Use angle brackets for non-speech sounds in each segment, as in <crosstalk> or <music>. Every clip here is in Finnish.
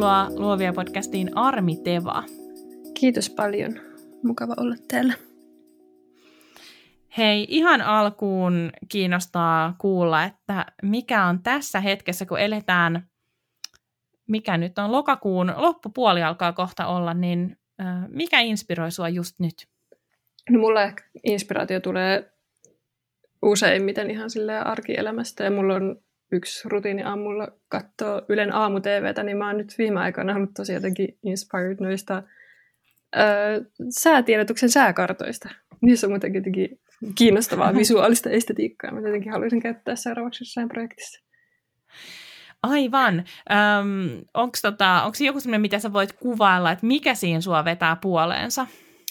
tervetuloa Luovia podcastiin Armi Teva. Kiitos paljon. Mukava olla täällä. Hei, ihan alkuun kiinnostaa kuulla, että mikä on tässä hetkessä, kun eletään, mikä nyt on lokakuun loppupuoli alkaa kohta olla, niin mikä inspiroi sua just nyt? No mulla ehkä inspiraatio tulee useimmiten ihan silleen arkielämästä ja mulla on yksi rutiini aamulla katsoa Ylen aamu-TVtä, niin mä oon nyt viime aikoina ollut tosi jotenkin inspired noista öö, säätiedotuksen sääkartoista. Niissä on muutenkin jotenkin kiinnostavaa visuaalista estetiikkaa. Mä jotenkin haluaisin käyttää seuraavaksi jossain projektissa. Aivan. Öm, Onko tota, joku sellainen, mitä sä voit kuvailla, että mikä siinä sua vetää puoleensa?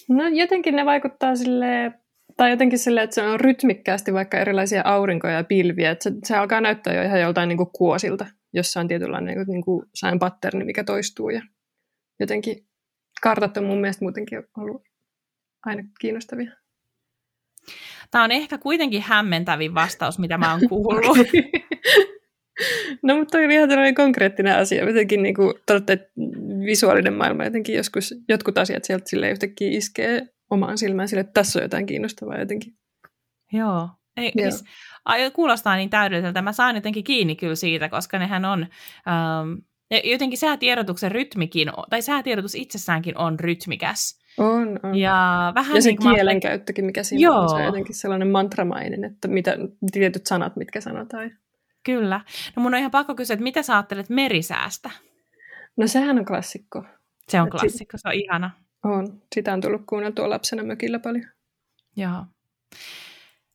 No jotenkin ne vaikuttaa sille tai jotenkin silleen, että se on rytmikkäästi vaikka erilaisia aurinkoja ja pilviä, että se, se alkaa näyttää jo ihan joltain niin kuin kuosilta, jossa on tietynlainen niin kuin, niin kuin sain patterni, mikä toistuu ja jotenkin kartat on mun mielestä muutenkin ollut aina kiinnostavia. Tämä on ehkä kuitenkin hämmentävin vastaus, mitä mä oon kuullut. <laughs> <laughs> no, mutta toi oli ihan tällainen konkreettinen asia. Jotenkin niin kuin, totta, että visuaalinen maailma jotenkin joskus, jotkut asiat sieltä sille yhtäkkiä iskee omaan silmään sille, että tässä on jotain kiinnostavaa jotenkin. Joo. Ei, Joo. Siis, kuulostaa niin täydelliseltä. Mä saan jotenkin kiinni kyllä siitä, koska nehän on... Ähm, jotenkin säätiedotuksen rytmikin, tai säätiedotus itsessäänkin on rytmikäs. On, on. Ja, vähän ja se niin kielenkäyttökin, mikä siinä Joo. on, se on jotenkin sellainen mantramainen, että mitä, tietyt sanat, mitkä sanotaan. Kyllä. No mun on ihan pakko kysyä, että mitä sä ajattelet merisäästä? No sehän on klassikko. Se on klassikko, se on ihana. On. Sitä on tullut kuunneltua lapsena mökillä paljon. Joo.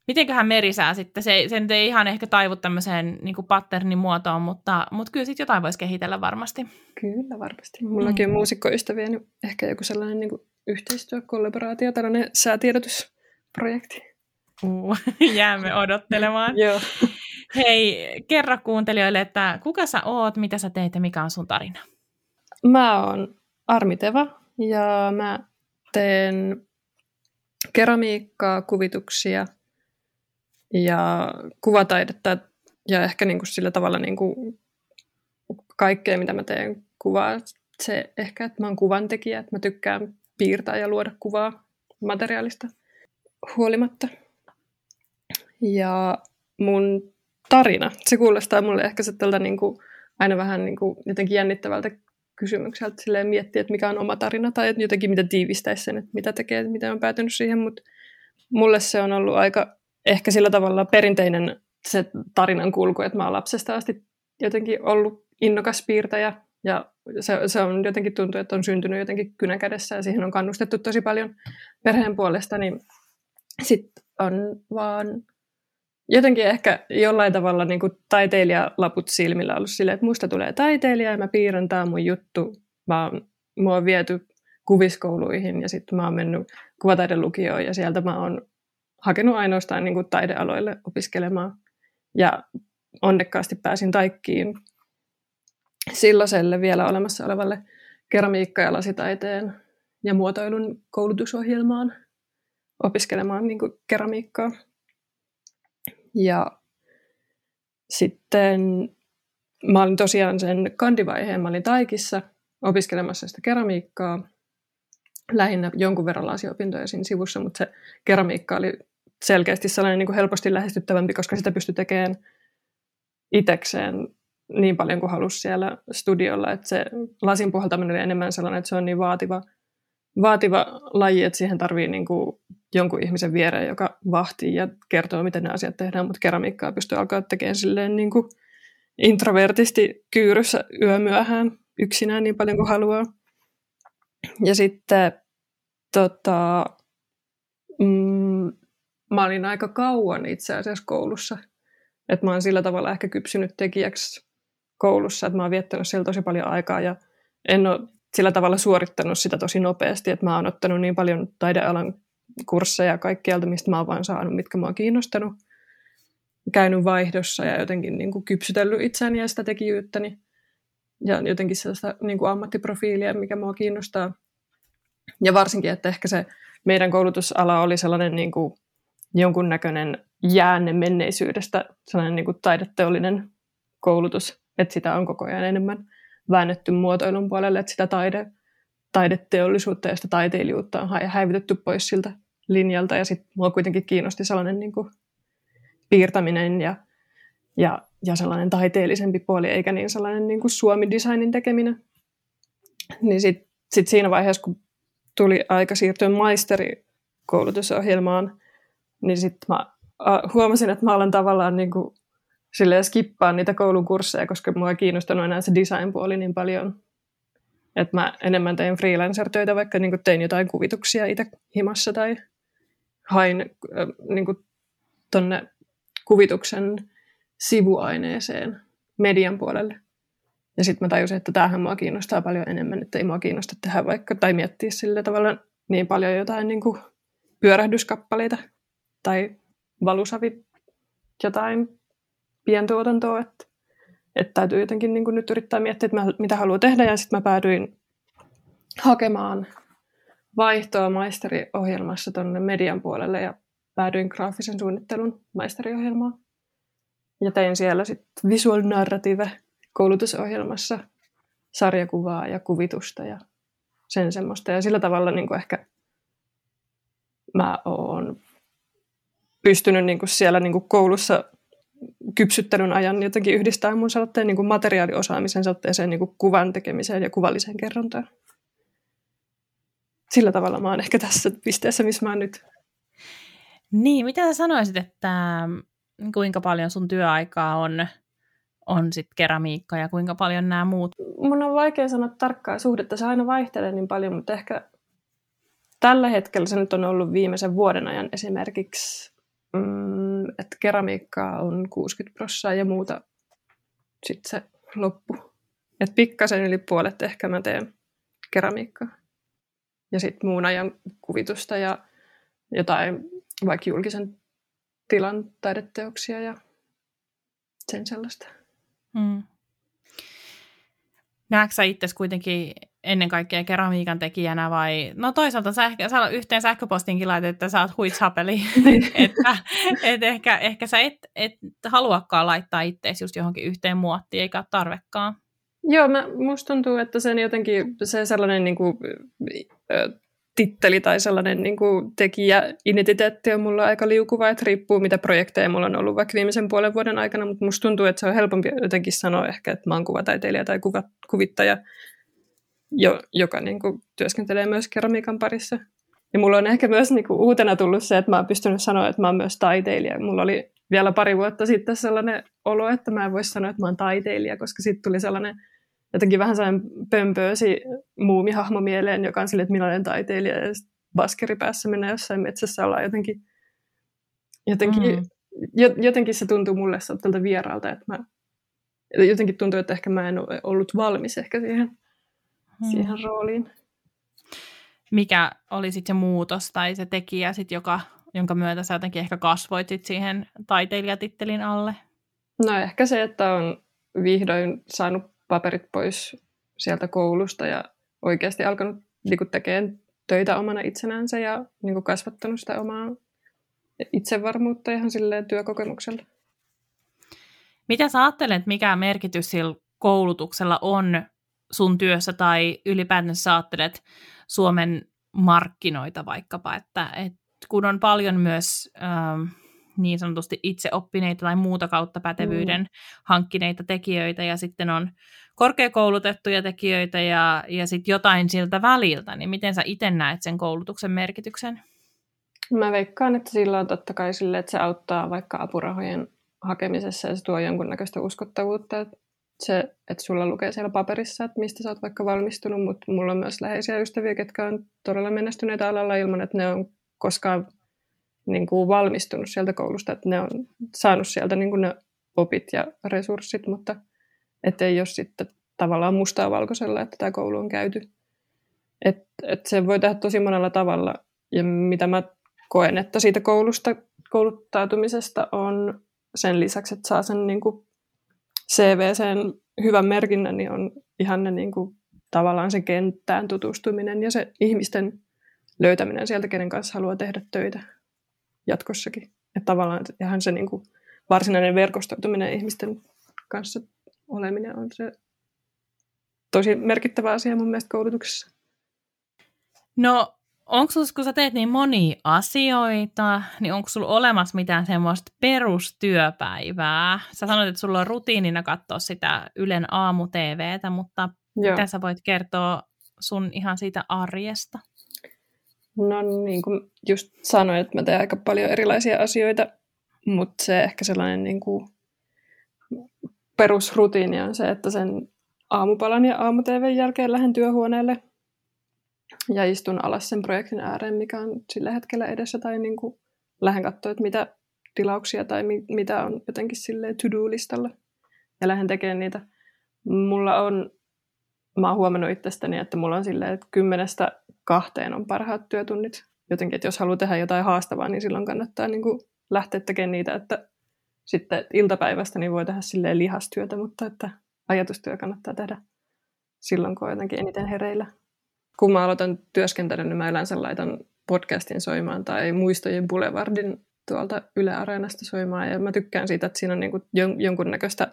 Mitenköhän merisää sitten? Se, se nyt ei ihan ehkä taivu tämmöiseen niin kuin patternin muotoon, mutta, mutta kyllä sitten jotain voisi kehitellä varmasti. Kyllä varmasti. Mullakin mm. on muusikkoystäviä, niin ehkä joku sellainen niin yhteistyö, kollaboraatio, tällainen säätiedotusprojekti. Uh, <laughs> jäämme odottelemaan. <laughs> Joo. Hei, kerro kuuntelijoille, että kuka sä oot, mitä sä teet ja mikä on sun tarina? Mä oon Armiteva, ja mä teen keramiikkaa, kuvituksia ja kuvataidetta ja ehkä niin kuin sillä tavalla niin kuin kaikkea, mitä mä teen kuvaa. Se ehkä, että mä oon kuvantekijä, että mä tykkään piirtää ja luoda kuvaa materiaalista huolimatta. Ja mun tarina, se kuulostaa mulle ehkä tältä niin kuin, aina vähän niin kuin jotenkin jännittävältä kysymykseltä silleen miettiä, että mikä on oma tarina tai että jotenkin mitä tiivistäisi sen, että mitä tekee, että miten on päätynyt siihen, mutta mulle se on ollut aika ehkä sillä tavalla perinteinen se tarinan kulku, että mä oon lapsesta asti jotenkin ollut innokas piirtäjä. Ja se, se on jotenkin tuntuu, että on syntynyt jotenkin kynäkädessä ja siihen on kannustettu tosi paljon perheen puolesta, niin sitten on vaan jotenkin ehkä jollain tavalla niin kuin taiteilijalaput silmillä ollut silleen, että musta tulee taiteilija ja mä piirrän, tämä mun juttu. Mä oon, mua on viety kuviskouluihin ja sitten mä oon mennyt kuvataidelukioon ja sieltä mä oon hakenut ainoastaan niin kuin taidealoille opiskelemaan. Ja onnekkaasti pääsin Taikkiin silloiselle vielä olemassa olevalle keramiikka- ja lasitaiteen ja muotoilun koulutusohjelmaan opiskelemaan niin kuin keramiikkaa. Ja sitten mä olin tosiaan sen kandivaiheen, mä olin Taikissa opiskelemassa sitä keramiikkaa, lähinnä jonkun verran lasiopintoja siinä sivussa, mutta se keramiikka oli selkeästi sellainen niin kuin helposti lähestyttävämpi, koska sitä pystyi tekemään itekseen niin paljon kuin halusi siellä studiolla, että se lasin puhaltaminen oli enemmän sellainen, että se on niin vaativa, vaativa laji, että siihen tarvii niin kuin jonkun ihmisen viereen, joka vahtii ja kertoo, miten ne asiat tehdään, mutta keramiikkaa pystyy alkaa tekemään silleen niin kuin introvertisti kyyryssä yömyöhään yksinään niin paljon kuin haluaa. Ja sitten tota, mm, mä olin aika kauan itse asiassa koulussa. Että mä oon sillä tavalla ehkä kypsynyt tekijäksi koulussa, että mä oon viettänyt siellä tosi paljon aikaa ja en ole sillä tavalla suorittanut sitä tosi nopeasti, että mä oon ottanut niin paljon taidealan kursseja kaikkialta, mistä mä oon vaan saanut, mitkä mä oon kiinnostanut. Käynyt vaihdossa ja jotenkin niin kuin kypsytellyt itseäni ja sitä tekijyyttäni. Ja jotenkin sellaista niin kuin ammattiprofiilia, mikä mua kiinnostaa. Ja varsinkin, että ehkä se meidän koulutusala oli sellainen niin kuin jonkunnäköinen jäänne menneisyydestä, sellainen niin kuin taideteollinen koulutus, että sitä on koko ajan enemmän väännetty muotoilun puolelle, että sitä taide, taideteollisuutta ja sitä taiteilijuutta on häivytetty pois siltä linjalta. Ja sitten mua kuitenkin kiinnosti sellainen niin kuin piirtäminen ja, ja, ja sellainen taiteellisempi puoli, eikä niin sellainen niin kuin Suomi-designin tekeminen. Niin sitten sit siinä vaiheessa, kun tuli aika siirtyä maisterikoulutusohjelmaan, niin sitten mä huomasin, että mä olen tavallaan niin kuin silleen skippaa niitä koulun kursseja, koska mua ei kiinnostanut enää se design-puoli niin paljon. Että mä enemmän tein freelancer-töitä, vaikka niin tein jotain kuvituksia itse himassa tai hain äh, niin tonne kuvituksen sivuaineeseen median puolelle. Ja sitten mä tajusin, että tämähän mua kiinnostaa paljon enemmän, että ei mua kiinnosta tehdä vaikka, tai miettiä sillä tavalla niin paljon jotain niin kuin pyörähdyskappaleita tai valusavit jotain pientuotantoa, että, että täytyy jotenkin niin kuin nyt yrittää miettiä, että mä, mitä haluaa tehdä, ja sitten mä päädyin hakemaan vaihtoa maisteriohjelmassa tuonne median puolelle, ja päädyin graafisen suunnittelun maisteriohjelmaan. Ja tein siellä sitten visual narrative koulutusohjelmassa sarjakuvaa ja kuvitusta ja sen semmoista. Ja sillä tavalla niin kuin ehkä mä oon pystynyt niin kuin siellä niin kuin koulussa kypsyttelyn ajan jotenkin yhdistää mun sellaiseen niin kuin materiaaliosaamisen sellaiseen niin kuin kuvan tekemiseen ja kuvalliseen kerrontaan. Sillä tavalla mä oon ehkä tässä pisteessä, missä mä oon nyt. Niin, mitä sä sanoisit, että kuinka paljon sun työaikaa on, on sit keramiikka ja kuinka paljon nämä muut? Mun on vaikea sanoa tarkkaa suhdetta, se aina vaihtelee niin paljon, mutta ehkä tällä hetkellä se nyt on ollut viimeisen vuoden ajan esimerkiksi mm, että keramiikkaa on 60 prosenttia ja muuta sitten se loppu. Et pikkasen yli puolet ehkä mä teen keramiikkaa. Ja sitten muun ajan kuvitusta ja jotain vaikka julkisen tilan taideteoksia ja sen sellaista. Mm. Näetkö sä itse kuitenkin ennen kaikkea keramiikan tekijänä vai, no toisaalta sä, ehkä, sä yhteen sähköpostinkin laitat, että sä oot huitshapeli, <laughs> että et ehkä, ehkä sä et, et haluakaan laittaa itseäsi just johonkin yhteen muottiin, eikä ole tarvekaan. Joo, mä, musta tuntuu, että sen jotenkin se sellainen niin kuin, titteli tai sellainen niin kuin tekijä-identiteetti on mulla aika liukuva, että riippuu mitä projekteja mulla on ollut vaikka viimeisen puolen vuoden aikana, mutta musta tuntuu, että se on helpompi jotenkin sanoa ehkä, että mä oon kuvataiteilija tai kuva, kuvittaja, jo, joka niin kuin, työskentelee myös keramiikan parissa. Ja mulla on ehkä myös niin kuin, uutena tullut se, että mä oon pystynyt sanoa, että mä oon myös taiteilija. Mulla oli vielä pari vuotta sitten sellainen olo, että mä en voisi sanoa, että mä oon taiteilija, koska sitten tuli sellainen jotenkin vähän sellainen pömpöösi muumihahmo mieleen, joka on sille, että minä olen taiteilija ja baskeri päässä mennä jossain metsässä ollaan jotenkin, jotenkin, mm. jotenkin se tuntuu mulle tältä vieraalta, että mä jotenkin tuntuu, että ehkä mä en ole ollut valmis ehkä siihen, mm. siihen rooliin. Mikä oli sitten se muutos tai se tekijä, sit, joka, jonka myötä sä jotenkin ehkä kasvoit sit siihen taiteilijatittelin alle? No ehkä se, että on vihdoin saanut paperit pois sieltä koulusta ja oikeasti alkanut niin tekemään töitä omana itsenänsä ja niin kuin, kasvattanut sitä omaa itsevarmuutta ihan silleen työkokemuksella. Mitä sä ajattelet, mikä merkitys sillä koulutuksella on sun työssä tai ylipäätään sä ajattelet Suomen markkinoita vaikkapa, että, että kun on paljon myös ähm, niin sanotusti itseoppineita tai muuta kautta pätevyyden mm. hankkineita tekijöitä ja sitten on korkeakoulutettuja tekijöitä ja, ja sitten jotain siltä väliltä, niin miten sä itse näet sen koulutuksen merkityksen? Mä veikkaan, että sillä on totta kai sille, että se auttaa vaikka apurahojen hakemisessa ja se tuo jonkunnäköistä uskottavuutta. Että se, että sulla lukee siellä paperissa, että mistä sä oot vaikka valmistunut, mutta mulla on myös läheisiä ystäviä, ketkä on todella menestyneitä alalla ilman, että ne on koskaan niin kuin valmistunut sieltä koulusta, että ne on saanut sieltä niin kuin ne opit ja resurssit, mutta ettei ole sitten tavallaan mustaa valkoisella, että tämä koulu on käyty. Et, et se voi tehdä tosi monella tavalla, ja mitä mä koen, että siitä koulusta, kouluttautumisesta on sen lisäksi, että saa sen niin kuin CV-sen hyvän merkinnän, niin on ihan ne niin kuin, tavallaan se kenttään tutustuminen ja se ihmisten löytäminen sieltä, kenen kanssa haluaa tehdä töitä jatkossakin. Että tavallaan ihan se niin kuin varsinainen verkostoituminen ihmisten kanssa oleminen on se tosi merkittävä asia mun mielestä koulutuksessa. No, onko sinulla, kun sä teet niin monia asioita, niin onko sulla olemassa mitään semmoista perustyöpäivää? Sä sanoit, että sulla on rutiinina katsoa sitä Ylen aamu-TVtä, mutta Joo. mitä sä voit kertoa sun ihan siitä arjesta? No niin kuin just sanoin, että mä teen aika paljon erilaisia asioita, mutta se ehkä sellainen niin kuin perusrutiini on se, että sen aamupalan ja aamu-TVn jälkeen lähden työhuoneelle ja istun alas sen projektin ääreen, mikä on sillä hetkellä edessä, tai niin kuin lähden katsoa, että mitä tilauksia tai mi- mitä on jotenkin sille to-do-listalla, ja lähden tekemään niitä. Mulla on, mä oon huomannut itsestäni, että mulla on silleen, että kymmenestä kahteen on parhaat työtunnit. Jotenkin, että jos haluaa tehdä jotain haastavaa, niin silloin kannattaa niin kuin lähteä tekemään niitä, että sitten iltapäivästä niin voi tehdä silleen lihastyötä, mutta että ajatustyö kannattaa tehdä silloin, kun on jotenkin eniten hereillä. Kun mä aloitan työskentelyn, niin mä yleensä laitan podcastin soimaan tai muistojen Boulevardin tuolta Yle Areenasta soimaan. Ja mä tykkään siitä, että siinä on niin kuin jonkunnäköistä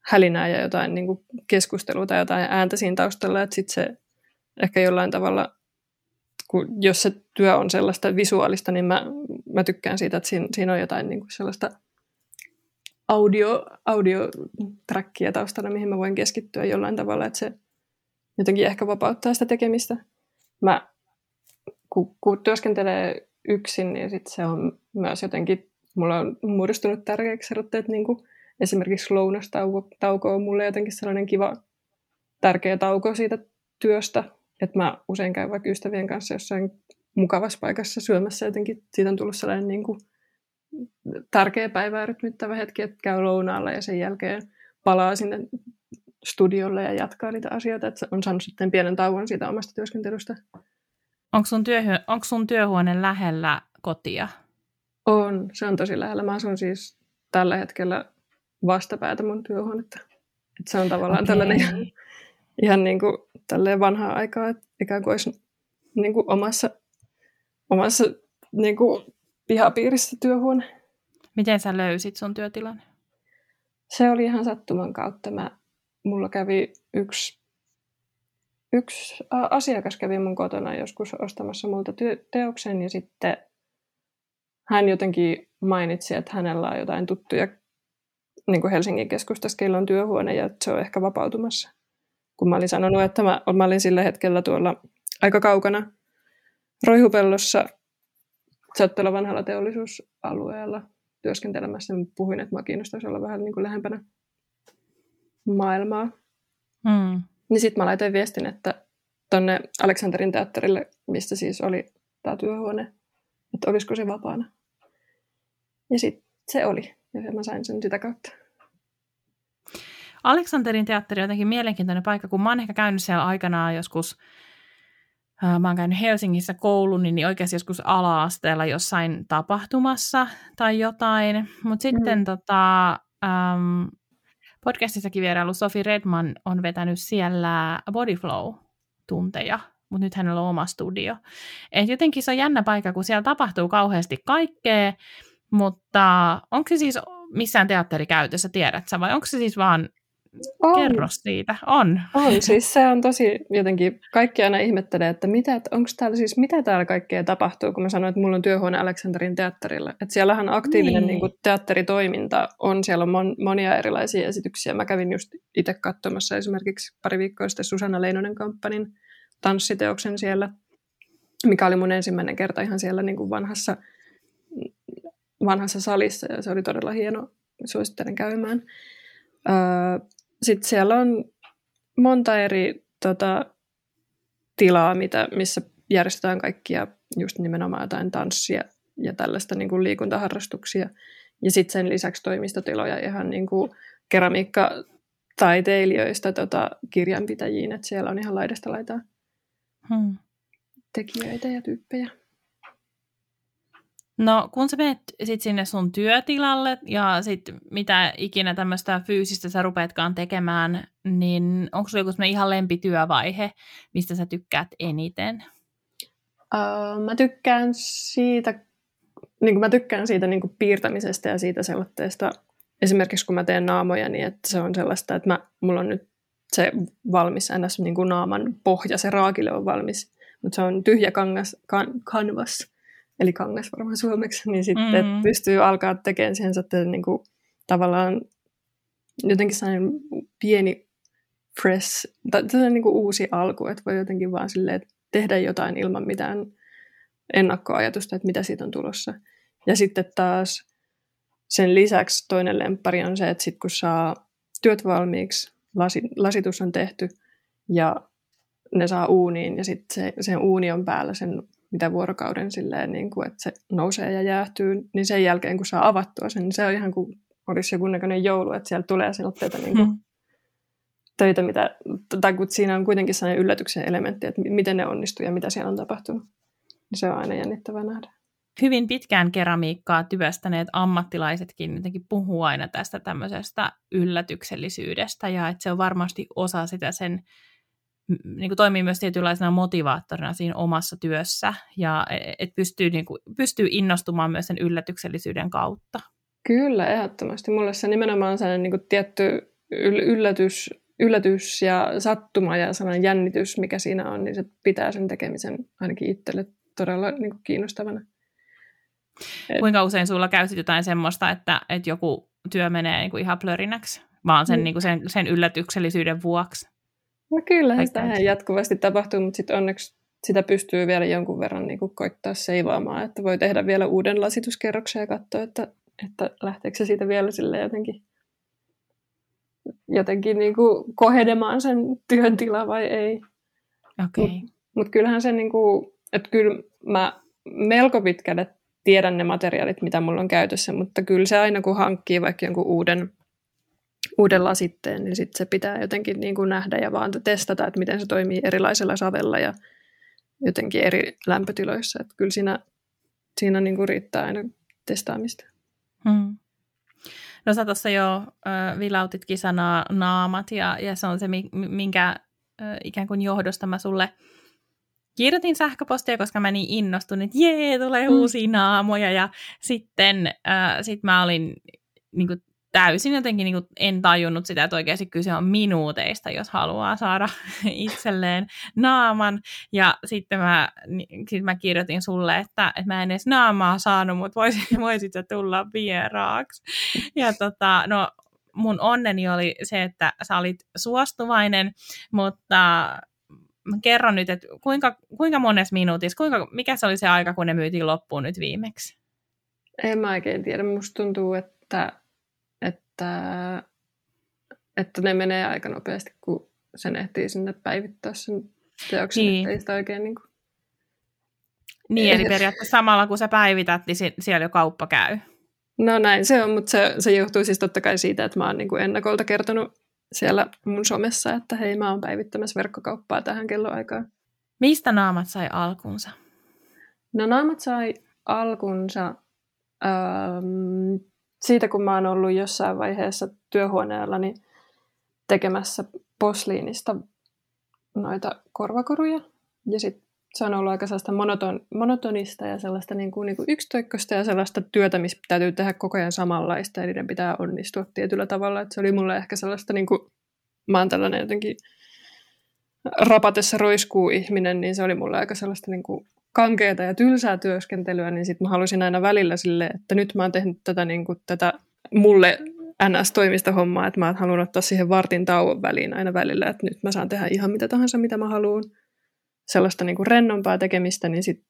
hälinää ja jotain niin kuin keskustelua tai jotain ääntä siinä taustalla, että sitten se ehkä jollain tavalla, kun jos se työ on sellaista visuaalista, niin mä, mä tykkään siitä, että siinä, siinä on jotain niin kuin sellaista audio, audiotrackia taustalla, mihin mä voin keskittyä jollain tavalla, että se jotenkin ehkä vapauttaa sitä tekemistä. Mä, kun, kun työskentelee yksin, niin sit se on myös jotenkin, mulla on muodostunut tärkeäksi että niin kuin esimerkiksi lounastauko on mulle jotenkin sellainen kiva, tärkeä tauko siitä työstä, että mä usein käyn vaikka ystävien kanssa jossain mukavassa paikassa syömässä jotenkin, siitä on tullut sellainen niin kuin tärkeä päivää rytmittävä hetki, että käy lounaalla ja sen jälkeen palaa sinne studiolle ja jatkaa niitä asioita, että on saanut sitten pienen tauon siitä omasta työskentelystä. Onko sun, työhu- onko sun työhuone lähellä kotia? On, se on tosi lähellä. Mä asun siis tällä hetkellä vastapäätä mun työhuonetta. Et se on tavallaan okay. tällainen ihan, ihan niin kuin tälleen vanhaa aikaa, että ikään kuin olisi niin kuin omassa, omassa niin kuin pihapiirissä työhuone. Miten sä löysit sun työtilan? Se oli ihan sattuman kautta. Mä, mulla kävi yksi, yksi asiakas kävi mun kotona joskus ostamassa multa teoksen ja sitten hän jotenkin mainitsi, että hänellä on jotain tuttuja niin kuin Helsingin keskustassa, keillä on työhuone ja se on ehkä vapautumassa. Kun mä olin sanonut, että mä, mä olin sillä hetkellä tuolla aika kaukana Roihupellossa Sattola vanhalla teollisuusalueella työskentelemässä, niin puhuin, että mä kiinnostaisi olla vähän niin kuin lähempänä maailmaa. Mm. Niin sitten mä laitoin viestin, että tonne Aleksanterin teatterille, mistä siis oli tämä työhuone, että olisiko se vapaana. Ja sitten se oli, ja mä sain sen sitä kautta. Aleksanterin teatteri on jotenkin mielenkiintoinen paikka, kun mä oon ehkä käynyt siellä aikanaan joskus mä oon käynyt Helsingissä koulun, niin oikeasti joskus ala-asteella jossain tapahtumassa tai jotain. Mutta sitten mm. tota, um, podcastissakin vierailu Sofi Redman on vetänyt siellä Bodyflow-tunteja, mutta nyt hänellä on oma studio. Et jotenkin se on jännä paikka, kun siellä tapahtuu kauheasti kaikkea, mutta onko se siis missään teatterikäytössä, tiedät sä, vai onko se siis vaan on. Kerro siitä. On. On, <laughs> siis se on tosi jotenkin, kaikki aina ihmettelee, että mitä, onko täällä siis, mitä täällä kaikkea tapahtuu, kun mä sanoin, että mulla on työhuone Aleksanterin teatterilla. Että siellähän aktiivinen niin. Niin kuin, teatteritoiminta on, siellä on mon, monia erilaisia esityksiä. Mä kävin just itse katsomassa esimerkiksi pari viikkoa sitten Susanna Leinonen kamppanin tanssiteoksen siellä, mikä oli mun ensimmäinen kerta ihan siellä niin kuin vanhassa, vanhassa salissa ja se oli todella hieno, suosittelen käymään. Öö, sitten siellä on monta eri tota, tilaa, mitä, missä järjestetään kaikkia just nimenomaan jotain tanssia ja tällaista niin kuin liikuntaharrastuksia. Ja sitten sen lisäksi toimistotiloja ihan niin kuin keramiikka-taiteilijoista tota, kirjanpitäjiin, että siellä on ihan laidasta laitaa hmm. tekijöitä ja tyyppejä. No kun sä menet sit sinne sun työtilalle ja sit mitä ikinä tämmöistä fyysistä sä rupeatkaan tekemään, niin onko sulla joku ihan lempityövaihe, mistä sä tykkäät eniten? Uh, mä tykkään siitä, niin mä tykkään siitä niin piirtämisestä ja siitä sellaisesta, esimerkiksi kun mä teen naamoja, niin että se on sellaista, että mä, mulla on nyt se valmis, ns. Niin naaman pohja, se raakille on valmis. Mutta se on tyhjä kangas, kan, canvas, eli kangas varmaan suomeksi, niin sitten mm-hmm. pystyy alkaa tekemään sen sitten niin kuin, tavallaan jotenkin sellainen pieni fresh, tai niin kuin uusi alku, että voi jotenkin vaan silleen tehdä jotain ilman mitään ennakkoajatusta, että mitä siitä on tulossa. Ja sitten taas sen lisäksi toinen lemppari on se, että sit kun saa työt valmiiksi, lasi, lasitus on tehty ja ne saa uuniin ja sitten se, sen uuni on päällä sen mitä vuorokauden silleen, niin kuin, että se nousee ja jäähtyy, niin sen jälkeen kun saa avattua sen, niin se on ihan kuin olisi joku näköinen joulu, että siellä tulee töitä, niin kuin, hmm. töitä mitä, tai kun siinä on kuitenkin sellainen yllätyksen elementti, että miten ne onnistuu ja mitä siellä on tapahtunut. Niin se on aina jännittävää nähdä hyvin pitkään keramiikkaa työstäneet ammattilaisetkin jotenkin puhuu aina tästä tämmöisestä yllätyksellisyydestä ja että se on varmasti osa sitä sen, niin kuin toimii myös tietynlaisena motivaattorina siinä omassa työssä ja e, että pystyy, niin kuin, pystyy innostumaan myös sen yllätyksellisyyden kautta. Kyllä, ehdottomasti. Mulle se nimenomaan on sellainen niin kuin tietty yllätys, yllätys ja sattuma ja sellainen jännitys, mikä siinä on, niin se pitää sen tekemisen ainakin itselle todella niin kuin kiinnostavana. Et... Kuinka usein sulla käy jotain semmoista, että, että joku työ menee niin kuin ihan plörinäksi, vaan sen, mm. niin kuin sen, sen yllätyksellisyyden vuoksi? No kyllä, sitä jatkuvasti tapahtuu, mutta sitten onneksi sitä pystyy vielä jonkun verran niin kuin koittaa seivaamaan, että voi tehdä vielä uuden lasituskerroksen ja katsoa, että, että lähteekö se siitä vielä sille jotenkin, jotenkin niin kuin kohedemaan sen työn tila vai ei. Okay. Mutta mut kyllähän se, niin kuin, että kyllä mä melko pitkälle tiedän ne materiaalit, mitä mulla on käytössä, mutta kyllä se aina kun hankkii vaikka jonkun uuden, uuden lasitteen, niin sit se pitää jotenkin niin kuin nähdä ja vaan testata, että miten se toimii erilaisella savella ja jotenkin eri lämpötiloissa. Että kyllä siinä, siinä niin kuin riittää aina testaamista. Hmm. No sä tuossa jo äh, vilautitkin sanaa naamat ja, ja se on se, minkä äh, ikään kuin johdosta mä sulle – kirjoitin sähköpostia, koska mä niin innostun, että jee, tulee mm. uusia naamoja. Ja sitten äh, sit mä olin niin kuin, täysin jotenkin niin kuin, en tajunnut sitä, että oikeasti kyse on minuuteista, jos haluaa saada <laughs> itselleen naaman. Ja sitten mä, sit mä kirjoitin sulle, että, että mä en edes naamaa saanut, mutta <laughs> voisit, voisit tulla vieraaksi. Ja tota, no, mun onneni oli se, että sä olit suostuvainen, mutta kerro nyt, että kuinka, kuinka monessa minuutissa, kuinka, mikä se oli se aika, kun ne myytiin loppuun nyt viimeksi? En mä oikein tiedä. Musta tuntuu, että, että, että ne menee aika nopeasti, kun sen ehtii sinne päivittää sen teoksen, niin. ei sitä oikein niin kuin... Niin, eli periaatteessa samalla kun sä päivität, niin siellä jo kauppa käy. No näin se on, mutta se, se johtuu siis totta kai siitä, että mä oon niin kuin ennakolta kertonut siellä mun somessa, että hei mä oon päivittämässä verkkokauppaa tähän kelloaikaan. Mistä naamat sai alkunsa? No naamat sai alkunsa ähm, siitä, kun mä oon ollut jossain vaiheessa työhuoneellani tekemässä posliinista noita korvakoruja. Ja sitten se on ollut aika sellaista monoton, monotonista ja sellaista niin kuin, niin kuin yksitoikkoista ja sellaista työtä, missä täytyy tehdä koko ajan samanlaista ja niiden pitää onnistua tietyllä tavalla. Että se oli mulle ehkä sellaista, niin kuin, mä oon tällainen jotenkin rapatessa roiskuu ihminen, niin se oli mulle aika sellaista niin kuin kankeata ja tylsää työskentelyä, niin sitten mä halusin aina välillä sille, että nyt mä oon tehnyt tätä, niin kuin, tätä mulle NS-toimista hommaa, että mä haluan ottaa siihen vartin tauon väliin aina välillä, että nyt mä saan tehdä ihan mitä tahansa, mitä mä haluan sellaista niin kuin rennompaa tekemistä, niin sitten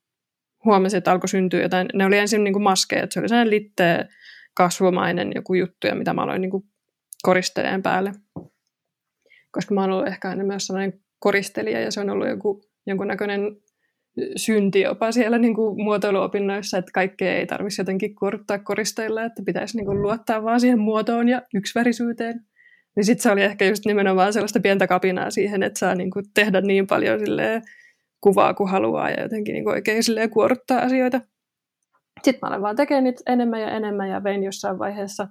huomasin, että alkoi syntyä jotain. Ne oli ensin niin kuin maskeja, että se oli sellainen litteä kasvomainen joku juttu, ja mitä mä aloin niin kuin koristeleen päälle. Koska mä oon ollut ehkä aina myös sellainen koristelija, ja se on ollut joku, jonkunnäköinen synti jopa siellä niin kuin muotoiluopinnoissa, että kaikkea ei tarvitsisi jotenkin kuoruttaa koristeilla, että pitäisi niin kuin luottaa vaan siihen muotoon ja yksivärisyyteen. Niin sitten se oli ehkä just nimenomaan sellaista pientä kapinaa siihen, että saa niin kuin tehdä niin paljon silleen, kuvaa kuin haluaa ja jotenkin niin oikein silleen kuoruttaa asioita. Sitten mä olen vaan tekemään niitä enemmän ja enemmän ja vein jossain vaiheessa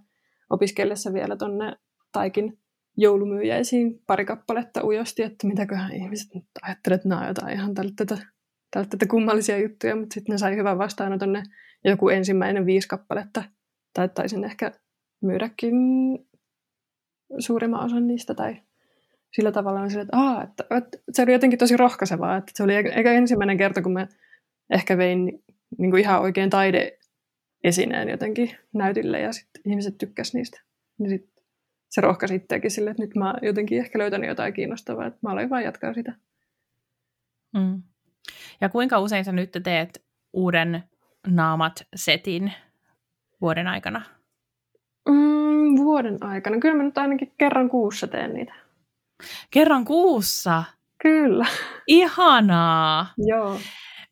opiskellessa vielä tonne Taikin joulumyyjäisiin pari kappaletta ujosti, että mitäköhän ihmiset nyt ajattelee, että nämä on jotain ihan tätä, tätä kummallisia juttuja, mutta sitten ne sai hyvän vastaanoton ne joku ensimmäinen viisi kappaletta. Tai taisin ehkä myydäkin suurimman osan niistä tai sillä tavalla on sille, että, Aa, että, että, se oli jotenkin tosi rohkaisevaa. Että se oli eikä ensimmäinen kerta, kun mä ehkä vein niin kuin ihan oikein taide-esineen jotenkin näytille ja sitten ihmiset tykkäsivät niistä. Niin sit se rohkaisi itseäkin sille, että nyt mä jotenkin ehkä löytän jotain kiinnostavaa, että mä aloin vaan jatkaa sitä. Mm. Ja kuinka usein sä nyt teet uuden naamat-setin vuoden aikana? Mm, vuoden aikana. Kyllä mä nyt ainakin kerran kuussa teen niitä. Kerran kuussa? Kyllä. Ihanaa. Joo.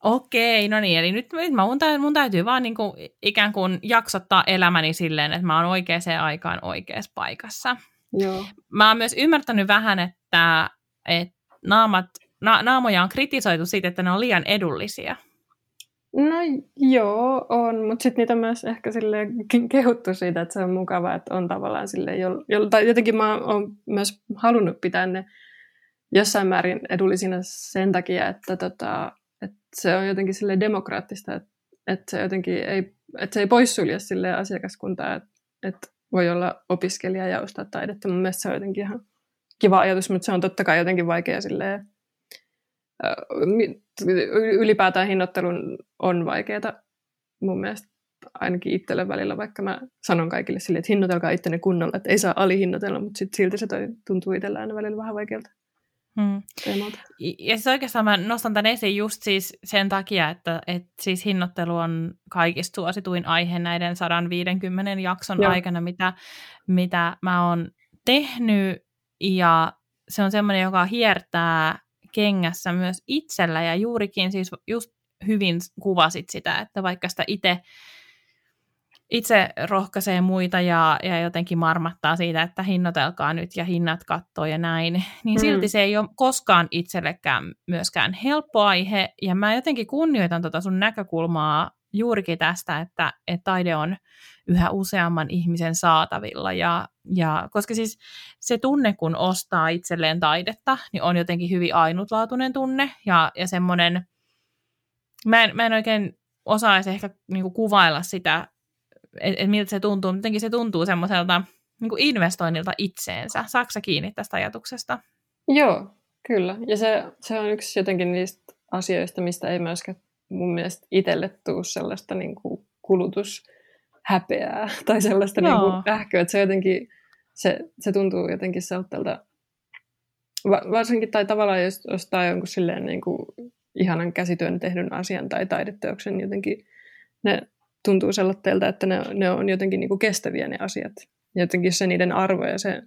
Okei, no niin, eli nyt, mä, mun, täytyy, mun täytyy vaan niin kuin, ikään kuin jaksottaa elämäni silleen, että mä oon oikeaan aikaan oikeassa paikassa. Joo. Mä oon myös ymmärtänyt vähän, että, että naamat, na, naamoja on kritisoitu siitä, että ne on liian edullisia. No joo, on, mutta sitten niitä myös ehkä sille kehuttu siitä, että se on mukava, että on tavallaan sille, jo, tai jotenkin mä oon myös halunnut pitää ne jossain määrin edullisina sen takia, että, tota, että se on jotenkin sille demokraattista, että, että se jotenkin ei, että se ei poissulje sille asiakaskuntaa, että, että voi olla opiskelija ja ostaa taidetta. Mun mielestä se on jotenkin ihan kiva ajatus, mutta se on totta kai jotenkin vaikea silleen, ylipäätään hinnoittelun on vaikeaa mun mielestä ainakin itselle välillä, vaikka mä sanon kaikille sille, että hinnoitelkaa ittenne kunnolla, että ei saa alihinnoitella, mutta sit silti se toi, tuntuu itsellä aina välillä vähän vaikealta. Hmm. Ja siis oikeastaan mä nostan tämän esiin just siis sen takia, että, että siis hinnoittelu on kaikista suosituin aihe näiden 150 jakson Joo. aikana, mitä, mitä mä oon tehnyt, ja se on semmoinen, joka hiertää kengässä myös itsellä ja juurikin siis just hyvin kuvasit sitä, että vaikka sitä itse itse rohkaisee muita ja, ja jotenkin marmattaa siitä, että hinnoitelkaa nyt ja hinnat kattoo ja näin, niin silti mm. se ei ole koskaan itsellekään myöskään helppo aihe. Ja mä jotenkin kunnioitan tota sun näkökulmaa juurikin tästä, että, että taide on yhä useamman ihmisen saatavilla. Ja, ja, koska siis se tunne, kun ostaa itselleen taidetta, niin on jotenkin hyvin ainutlaatuinen tunne ja, ja semmoinen, mä en, mä en oikein osaisi ehkä niinku kuvailla sitä, että et miltä se tuntuu, jotenkin se tuntuu semmoiselta niinku investoinnilta itseensä. Saatko kiinni tästä ajatuksesta? Joo, kyllä. Ja se, se on yksi jotenkin niistä asioista, mistä ei myöskään mun mielestä itselle tuu sellaista niin kuin kulutushäpeää <laughs> tai sellaista niin kuin ähköä, että se jotenkin, se, se tuntuu jotenkin sellaiselta, varsinkin tai tavallaan jos ostaa jonkun silleen niin kuin ihanan käsityön tehdyn asian tai taideteoksen, niin jotenkin ne tuntuu sellaiselta, että ne, ne on jotenkin niin kuin kestäviä ne asiat. Jotenkin se niiden arvo ja se,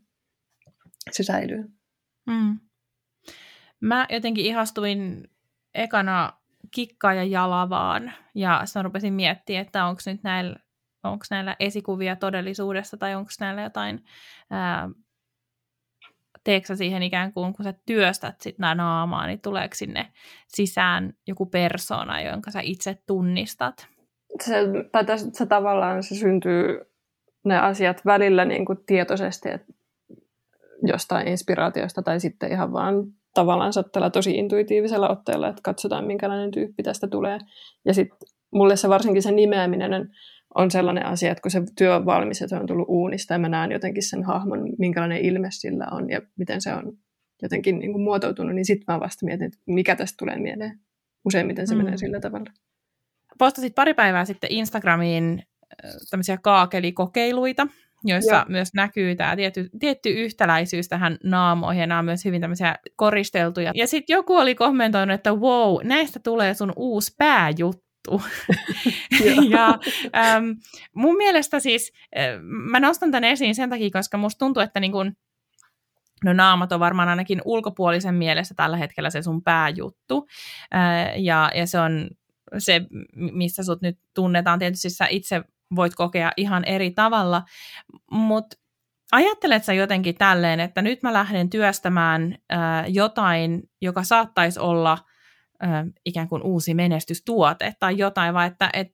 se säilyy. Mm. Mä jotenkin ihastuin ekana kikkaa ja jalavaan. Ja sitten rupesin miettimään, että onko nyt näillä, onko näillä esikuvia todellisuudessa tai onko näillä jotain, teeksä siihen ikään kuin, kun sä työstät sit naamaa, niin tuleeko sinne sisään joku persona, jonka sä itse tunnistat? Se, tai tässä, se tavallaan se syntyy ne asiat välillä niin kuin tietoisesti, että jostain inspiraatiosta tai sitten ihan vaan tavallaan tällä tosi intuitiivisella otteella, että katsotaan minkälainen tyyppi tästä tulee. Ja sitten mulle se varsinkin se nimeäminen on, sellainen asia, että kun se työ on valmis ja se on tullut uunista ja mä näen jotenkin sen hahmon, minkälainen ilme sillä on ja miten se on jotenkin niin kuin muotoutunut, niin sitten mä vasta mietin, että mikä tästä tulee mieleen. Useimmiten se mm. menee sillä tavalla. Postasit pari päivää sitten Instagramiin tämmöisiä kaakelikokeiluita, joissa Joo. myös näkyy tämä tietty, tietty yhtäläisyys tähän naamoihin, ja nämä on myös hyvin tämmöisiä koristeltuja. Ja sitten joku oli kommentoinut, että wow, näistä tulee sun uusi pääjuttu. <laughs> ja äm, mun mielestä siis, äh, mä nostan tämän esiin sen takia, koska musta tuntuu, että niin kun, no naamat on varmaan ainakin ulkopuolisen mielessä tällä hetkellä se sun pääjuttu, äh, ja, ja se on se, missä sut nyt tunnetaan. Tietysti sä itse voit kokea ihan eri tavalla, mutta ajattelet sä jotenkin tälleen, että nyt mä lähden työstämään äh, jotain, joka saattaisi olla äh, ikään kuin uusi menestystuote tai jotain, vai että et,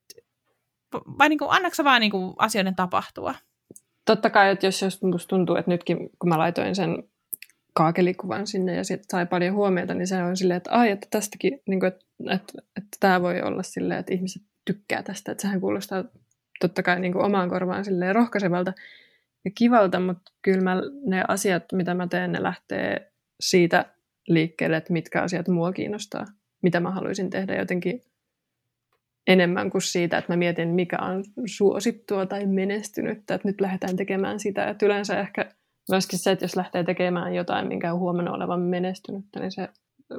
vai niin kuin, annaksa vaan niin kuin asioiden tapahtua? Totta kai, että jos, jos musta tuntuu, että nytkin kun mä laitoin sen kaakelikuvan sinne ja sitten sai paljon huomiota, niin se on silleen, että ai, että tästäkin, niin kuin, että, että, että tämä voi olla silleen, että ihmiset tykkää tästä, että sehän kuulostaa totta kai niin kuin omaan korvaan rohkaisevalta ja kivalta, mutta kyllä mä, ne asiat, mitä mä teen, ne lähtee siitä liikkeelle, että mitkä asiat mua kiinnostaa, mitä mä haluaisin tehdä jotenkin enemmän kuin siitä, että mä mietin, mikä on suosittua tai menestynyttä, että nyt lähdetään tekemään sitä. Että yleensä ehkä myöskin se, että jos lähtee tekemään jotain, minkä on huomenna olevan menestynyttä, niin se,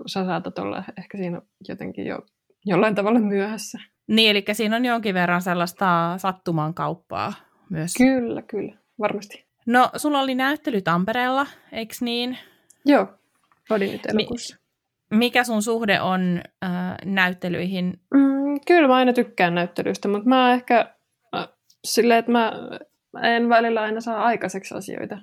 sä saatat olla ehkä siinä jotenkin jo jollain tavalla myöhässä. Niin, eli siinä on jonkin verran sellaista sattuman kauppaa myös. Kyllä, kyllä, varmasti. No, sulla oli näyttely Tampereella, eikö niin? Joo, oli nyt elokuussa. Mi- mikä sun suhde on äh, näyttelyihin? Mm, kyllä mä aina tykkään näyttelystä, mutta mä ehkä äh, silleen, että mä en välillä aina saa aikaiseksi asioita.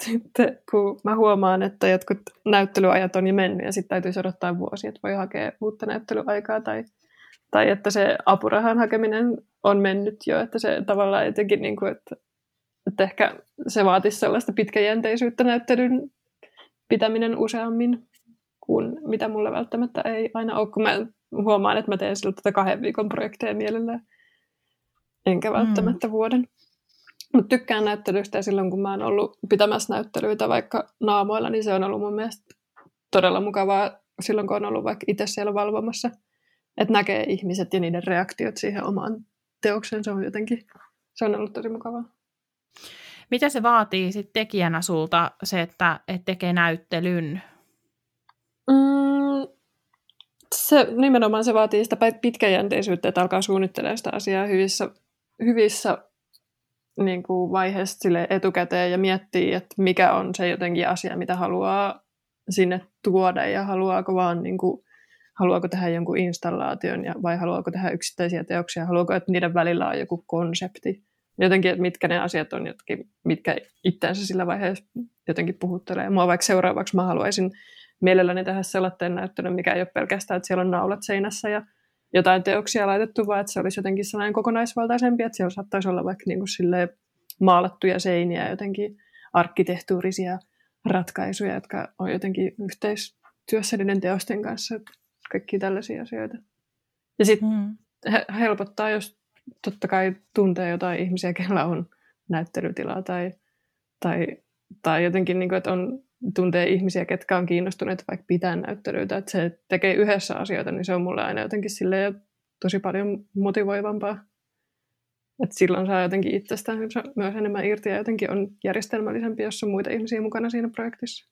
Sitten kun mä huomaan, että jotkut näyttelyajat on jo mennyt ja sitten täytyisi odottaa vuosi, että voi hakea uutta näyttelyaikaa tai, tai että se apurahan hakeminen on mennyt jo, että se tavallaan jotenkin, niin kuin, että, että ehkä se vaatisi sellaista pitkäjänteisyyttä näyttelyn pitäminen useammin kuin mitä mulle välttämättä ei aina ole, kun mä huomaan, että mä teen sillä tätä kahden viikon projekteja mielellään, enkä mm. välttämättä mm. vuoden. Mutta tykkään näyttelystä ja silloin kun mä oon ollut pitämässä näyttelyitä vaikka naamoilla, niin se on ollut mun mielestä todella mukavaa silloin kun on ollut vaikka itse siellä valvomassa. Että näkee ihmiset ja niiden reaktiot siihen omaan teokseen, se on jotenkin, se on ollut tosi mukavaa. Mitä se vaatii sitten tekijänä sulta, se, että et tekee näyttelyn? Mm, se, nimenomaan se vaatii sitä pitkäjänteisyyttä, että alkaa suunnittelemaan sitä asiaa hyvissä, hyvissä niin kuin vaiheessa sille etukäteen ja miettii, että mikä on se jotenkin asia, mitä haluaa sinne tuoda ja haluaako vaan niin kuin, haluaako tehdä jonkun installaation ja, vai haluaako tehdä yksittäisiä teoksia, haluaako, että niiden välillä on joku konsepti. Jotenkin, että mitkä ne asiat on, jotkin, mitkä itseänsä sillä vaiheessa jotenkin puhuttelee. Mua vaikka seuraavaksi mä haluaisin mielelläni tehdä sellaisen näyttelyn, mikä ei ole pelkästään, että siellä on naulat seinässä ja jotain teoksia laitettu, vaan että se olisi jotenkin sellainen kokonaisvaltaisempi, että siellä saattaisi olla vaikka niin kuin maalattuja seiniä, jotenkin arkkitehtuurisia ratkaisuja, jotka on jotenkin yhteistyössä niiden teosten kanssa, kaikki tällaisia asioita. Ja sitten mm. helpottaa, jos totta kai tuntee jotain ihmisiä, kellä on näyttelytilaa tai, tai, tai jotenkin, niin kuin, että on tuntee ihmisiä, ketkä on kiinnostuneet vaikka pitää näyttelyitä, että se tekee yhdessä asioita, niin se on mulle aina jotenkin sille tosi paljon motivoivampaa. Että silloin saa jotenkin itsestään myös enemmän irti ja jotenkin on järjestelmällisempi, jos on muita ihmisiä mukana siinä projektissa.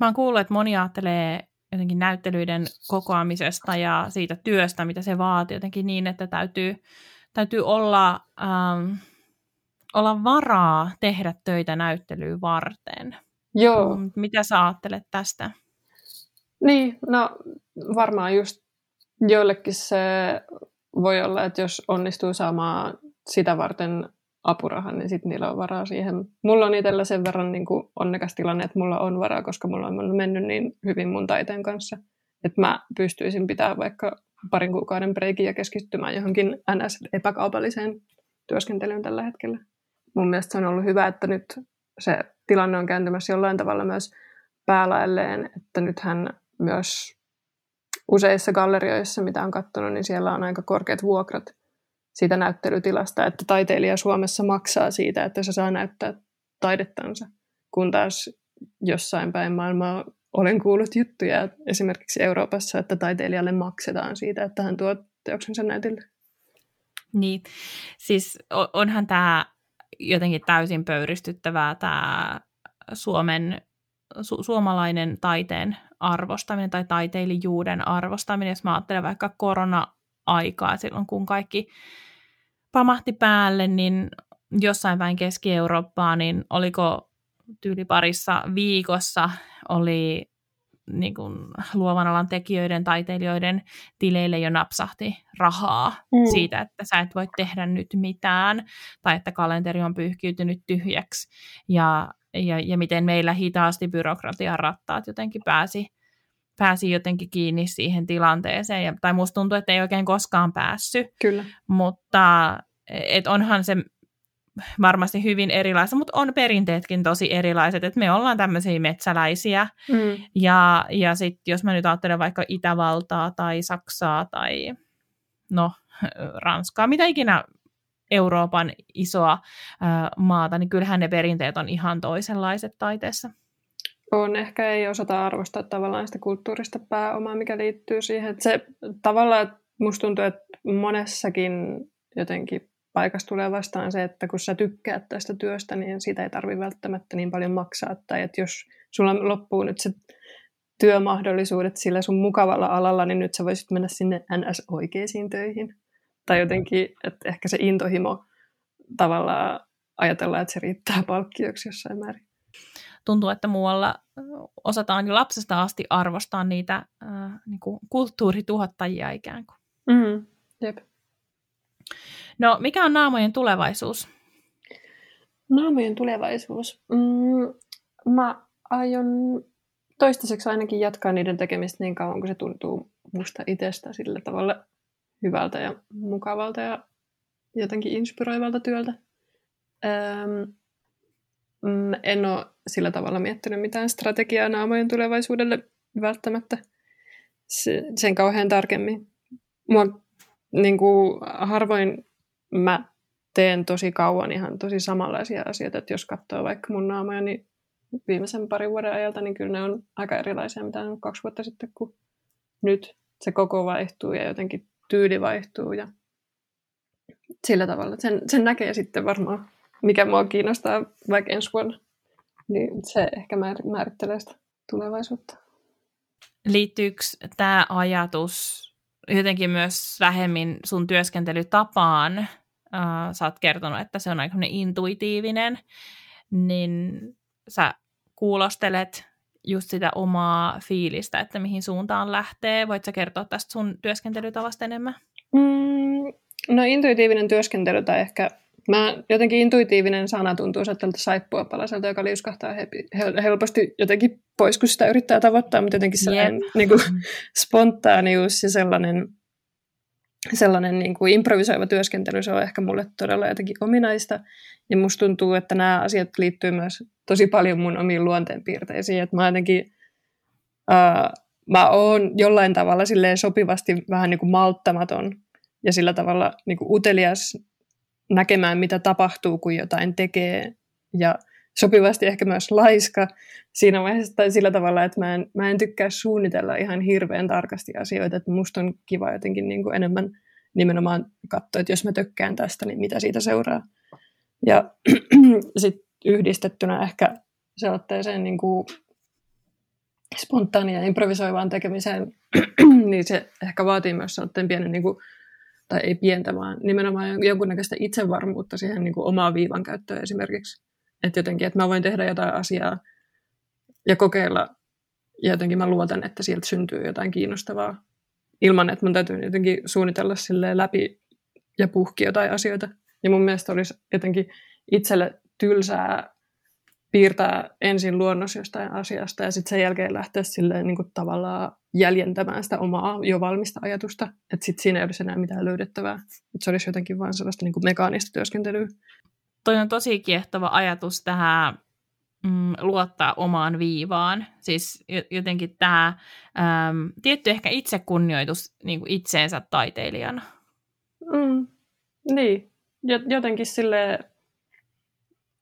Mä oon kuullut, että moni ajattelee jotenkin näyttelyiden kokoamisesta ja siitä työstä, mitä se vaatii jotenkin niin, että täytyy, täytyy olla... Ähm, olla varaa tehdä töitä näyttelyä varten. Joo. Mitä sä ajattelet tästä? Niin, no varmaan just joillekin se voi olla, että jos onnistuu saamaan sitä varten apurahan, niin sitten niillä on varaa siihen. Mulla on itsellä sen verran niin kuin onnekas tilanne, että mulla on varaa, koska mulla on mennyt niin hyvin mun taiteen kanssa, että mä pystyisin pitämään vaikka parin kuukauden breikin ja keskittymään johonkin NS-epäkaupalliseen työskentelyyn tällä hetkellä mun mielestä se on ollut hyvä, että nyt se tilanne on kääntymässä jollain tavalla myös päälailleen, että nythän myös useissa gallerioissa, mitä on katsonut, niin siellä on aika korkeat vuokrat siitä näyttelytilasta, että taiteilija Suomessa maksaa siitä, että se saa näyttää taidettansa, kun taas jossain päin maailmaa olen kuullut juttuja esimerkiksi Euroopassa, että taiteilijalle maksetaan siitä, että hän tuo teoksensa näytille. Niin, siis onhan tämä jotenkin täysin pöyristyttävää tämä Suomen, su, suomalainen taiteen arvostaminen tai taiteilijuuden arvostaminen, jos mä ajattelen vaikka korona-aikaa, silloin kun kaikki pamahti päälle, niin jossain päin Keski-Eurooppaa, niin oliko tyyliparissa viikossa oli niin kuin, luovan alan tekijöiden, taiteilijoiden tileille jo napsahti rahaa mm. siitä, että sä et voi tehdä nyt mitään, tai että kalenteri on pyyhkiytynyt tyhjäksi, ja, ja, ja miten meillä hitaasti byrokratian rattaat jotenkin pääsi, pääsi jotenkin kiinni siihen tilanteeseen, ja, tai musta tuntuu, että ei oikein koskaan päässyt, Kyllä. mutta et onhan se varmasti hyvin erilaista, mutta on perinteetkin tosi erilaiset, että me ollaan tämmöisiä metsäläisiä, mm. ja, ja sitten jos mä nyt ajattelen vaikka Itävaltaa tai Saksaa tai no Ranskaa, mitä ikinä Euroopan isoa ää, maata, niin kyllähän ne perinteet on ihan toisenlaiset taiteessa. On, ehkä ei osata arvostaa tavallaan sitä kulttuurista pääomaa, mikä liittyy siihen. Että se tavallaan, musta tuntuu, että monessakin jotenkin paikassa tulee vastaan se, että kun sä tykkäät tästä työstä, niin siitä ei tarvitse välttämättä niin paljon maksaa. Tai että jos sulla loppuu nyt se työmahdollisuudet sillä sun mukavalla alalla, niin nyt sä voisit mennä sinne NS-oikeisiin töihin. Tai jotenkin, että ehkä se intohimo tavallaan ajatellaan, että se riittää palkkioksi jossain määrin. Tuntuu, että muualla osataan jo lapsesta asti arvostaa niitä äh, niin kuin kulttuurituhottajia ikään kuin. Mm, jep. No, mikä on naamojen tulevaisuus? Naamojen tulevaisuus? Mm, mä aion toistaiseksi ainakin jatkaa niiden tekemistä niin kauan, kun se tuntuu musta itsestä sillä tavalla hyvältä ja mukavalta ja jotenkin inspiroivalta työltä. Öm, mm, en ole sillä tavalla miettinyt mitään strategiaa naamojen tulevaisuudelle välttämättä sen kauhean tarkemmin. Mua niin kuin, harvoin mä teen tosi kauan ihan tosi samanlaisia asioita, että jos katsoo vaikka mun naamoja, niin viimeisen parin vuoden ajalta, niin kyllä ne on aika erilaisia, mitä on kaksi vuotta sitten, kun nyt se koko vaihtuu ja jotenkin tyyli vaihtuu ja sillä tavalla. Sen, sen näkee sitten varmaan, mikä mua kiinnostaa vaikka ensi vuonna. Niin se ehkä määrittelee sitä tulevaisuutta. Liittyykö tämä ajatus jotenkin myös vähemmin sun työskentelytapaan? Uh, sä oot kertonut, että se on aika intuitiivinen, niin sä kuulostelet just sitä omaa fiilistä, että mihin suuntaan lähtee. Voitko kertoa tästä sun työskentelytavasta enemmän? Mm, no intuitiivinen työskentely tai ehkä Mä jotenkin intuitiivinen sana tuntuu tältä saippua palaselta, joka liuskahtaa helposti jotenkin pois, kun sitä yrittää tavoittaa, mutta jotenkin sellainen yep. niin kuin, <laughs> spontaanius ja sellainen, sellainen niin kuin improvisoiva työskentely, se on ehkä mulle todella jotenkin ominaista. Ja musta tuntuu, että nämä asiat liittyy myös tosi paljon mun omiin luonteenpiirteisiin. Että mä jotenkin, uh, mä oon jollain tavalla silleen sopivasti vähän niin kuin malttamaton ja sillä tavalla niin kuin utelias näkemään, mitä tapahtuu, kun jotain tekee. Ja sopivasti ehkä myös laiska siinä vaiheessa tai sillä tavalla, että mä en, mä en tykkää suunnitella ihan hirveän tarkasti asioita. Että musta on kiva jotenkin niin kuin enemmän nimenomaan katsoa, että jos mä tökkään tästä, niin mitä siitä seuraa. Ja <clears throat> sitten yhdistettynä ehkä sellaiseen niin kuin spontaania improvisoivaan tekemiseen, <clears throat> niin se ehkä vaatii myös sellaisen pienen niin kuin tai ei pientä, vaan nimenomaan jonkunnäköistä itsevarmuutta siihen niin kuin omaa viivan käyttöön esimerkiksi. Että jotenkin, että mä voin tehdä jotain asiaa ja kokeilla, ja jotenkin mä luotan, että sieltä syntyy jotain kiinnostavaa, ilman että mun täytyy jotenkin suunnitella sille läpi ja puhki jotain asioita. Ja mun mielestä olisi jotenkin itselle tylsää piirtää ensin luonnos jostain asiasta ja sitten sen jälkeen lähteä silleen niin kuin tavallaan jäljentämään sitä omaa jo valmista ajatusta, että sitten siinä ei olisi enää mitään löydettävää. Että se olisi jotenkin vain sellaista niin mekaanista työskentelyä. Toi on tosi kiehtova ajatus tähän mm, luottaa omaan viivaan. Siis jotenkin tämä äm, tietty ehkä itsekunnioitus niin kuin itseensä taiteilijana. Mm, niin, jotenkin sille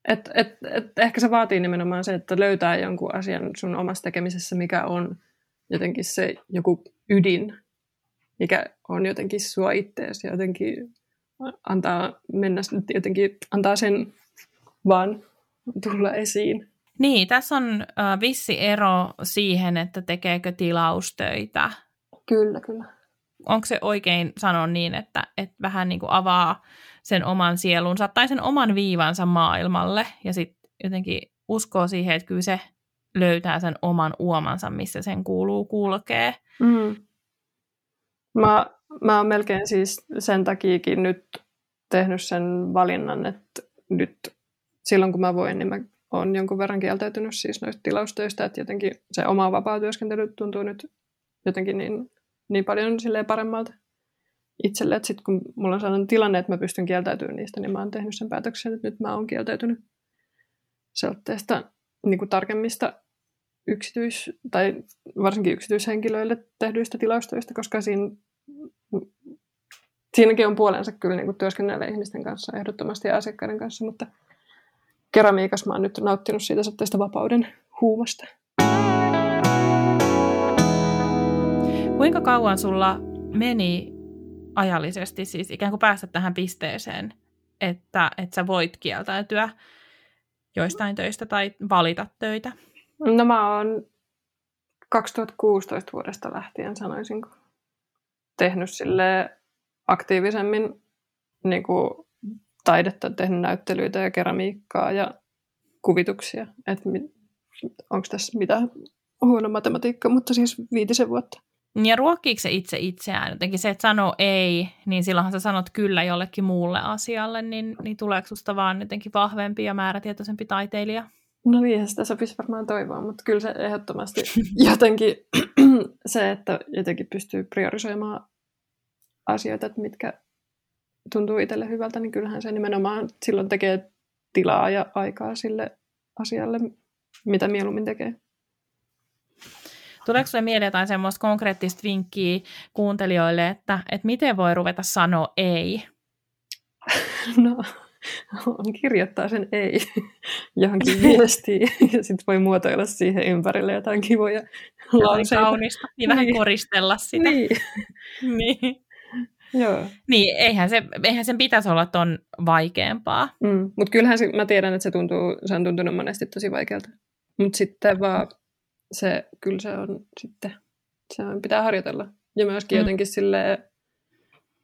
et, et, et ehkä se vaatii nimenomaan se, että löytää jonkun asian sun omassa tekemisessä, mikä on jotenkin se joku ydin, mikä on jotenkin sua ittees ja jotenkin antaa mennä, jotenkin antaa sen vaan tulla esiin. Niin, tässä on äh, vissi ero siihen, että tekeekö tilaustöitä. Kyllä, kyllä. Onko se oikein sanoa niin, että, että vähän niin kuin avaa sen oman sielunsa tai sen oman viivansa maailmalle ja sitten jotenkin uskoo siihen, että kyllä se löytää sen oman uomansa, missä sen kuuluu kulkea. Mm. Mä, mä oon melkein siis sen takiakin nyt tehnyt sen valinnan, että nyt silloin kun mä voin, niin mä oon jonkun verran kieltäytynyt siis noista tilaustöistä, että jotenkin se oma vapaa työskentely tuntuu nyt jotenkin niin, niin paljon silleen paremmalta itselle, että sitten kun mulla on sellainen tilanne, että mä pystyn kieltäytymään niistä, niin mä oon tehnyt sen päätöksen, että nyt mä oon kieltäytynyt sellaisesta niin kuin tarkemmista yksityis- tai varsinkin yksityishenkilöille tehdyistä tilastoista, koska siinä, siinäkin on puolensa kyllä niin kuin työskennellä ihmisten kanssa ehdottomasti ja asiakkaiden kanssa, mutta keramiikassa mä oon nyt nauttinut siitä tästä vapauden huumasta. Kuinka kauan sulla meni ajallisesti siis ikään kuin päästä tähän pisteeseen, että, että sä voit kieltäytyä joistain töistä tai valita töitä? No mä oon 2016 vuodesta lähtien sanoisin tehnyt sille aktiivisemmin niin kuin taidetta, tehnyt näyttelyitä ja keramiikkaa ja kuvituksia. Että onko tässä mitään huono matematiikka, mutta siis viitisen vuotta. Ja ruokkiiko se itse itseään? Jotenkin se, että sanoo ei, niin silloinhan sä sanot kyllä jollekin muulle asialle, niin, niin tuleeko susta vaan jotenkin vahvempi ja määrätietoisempi taiteilija? No niin, sitä sopisi varmaan toivoa, mutta kyllä se ehdottomasti <laughs> jotenkin <clears throat> se, että jotenkin pystyy priorisoimaan asioita, että mitkä tuntuu itselle hyvältä, niin kyllähän se nimenomaan silloin tekee tilaa ja aikaa sille asialle, mitä mieluummin tekee. Tuleeko sinulle mieleen jotain semmoista konkreettista vinkkiä kuuntelijoille, että, että miten voi ruveta sanoa ei? <laughs> No, kirjoittaa sen ei <laughs> johonkin viestiin ja sitten voi muotoilla siihen ympärille jotain kivoja lauseita. Kaunista, niin vähän niin. koristella sitä. Niin. <laughs> niin. Joo. Niin, eihän, se, eihän sen pitäisi olla ton vaikeampaa. Mm, Mutta kyllähän se, mä tiedän, että se, tuntuu, se on tuntunut monesti tosi vaikealta. Mutta sitten vaan se, kyllä se on sitten, se on, pitää harjoitella. Ja myöskin mm. jotenkin silleen,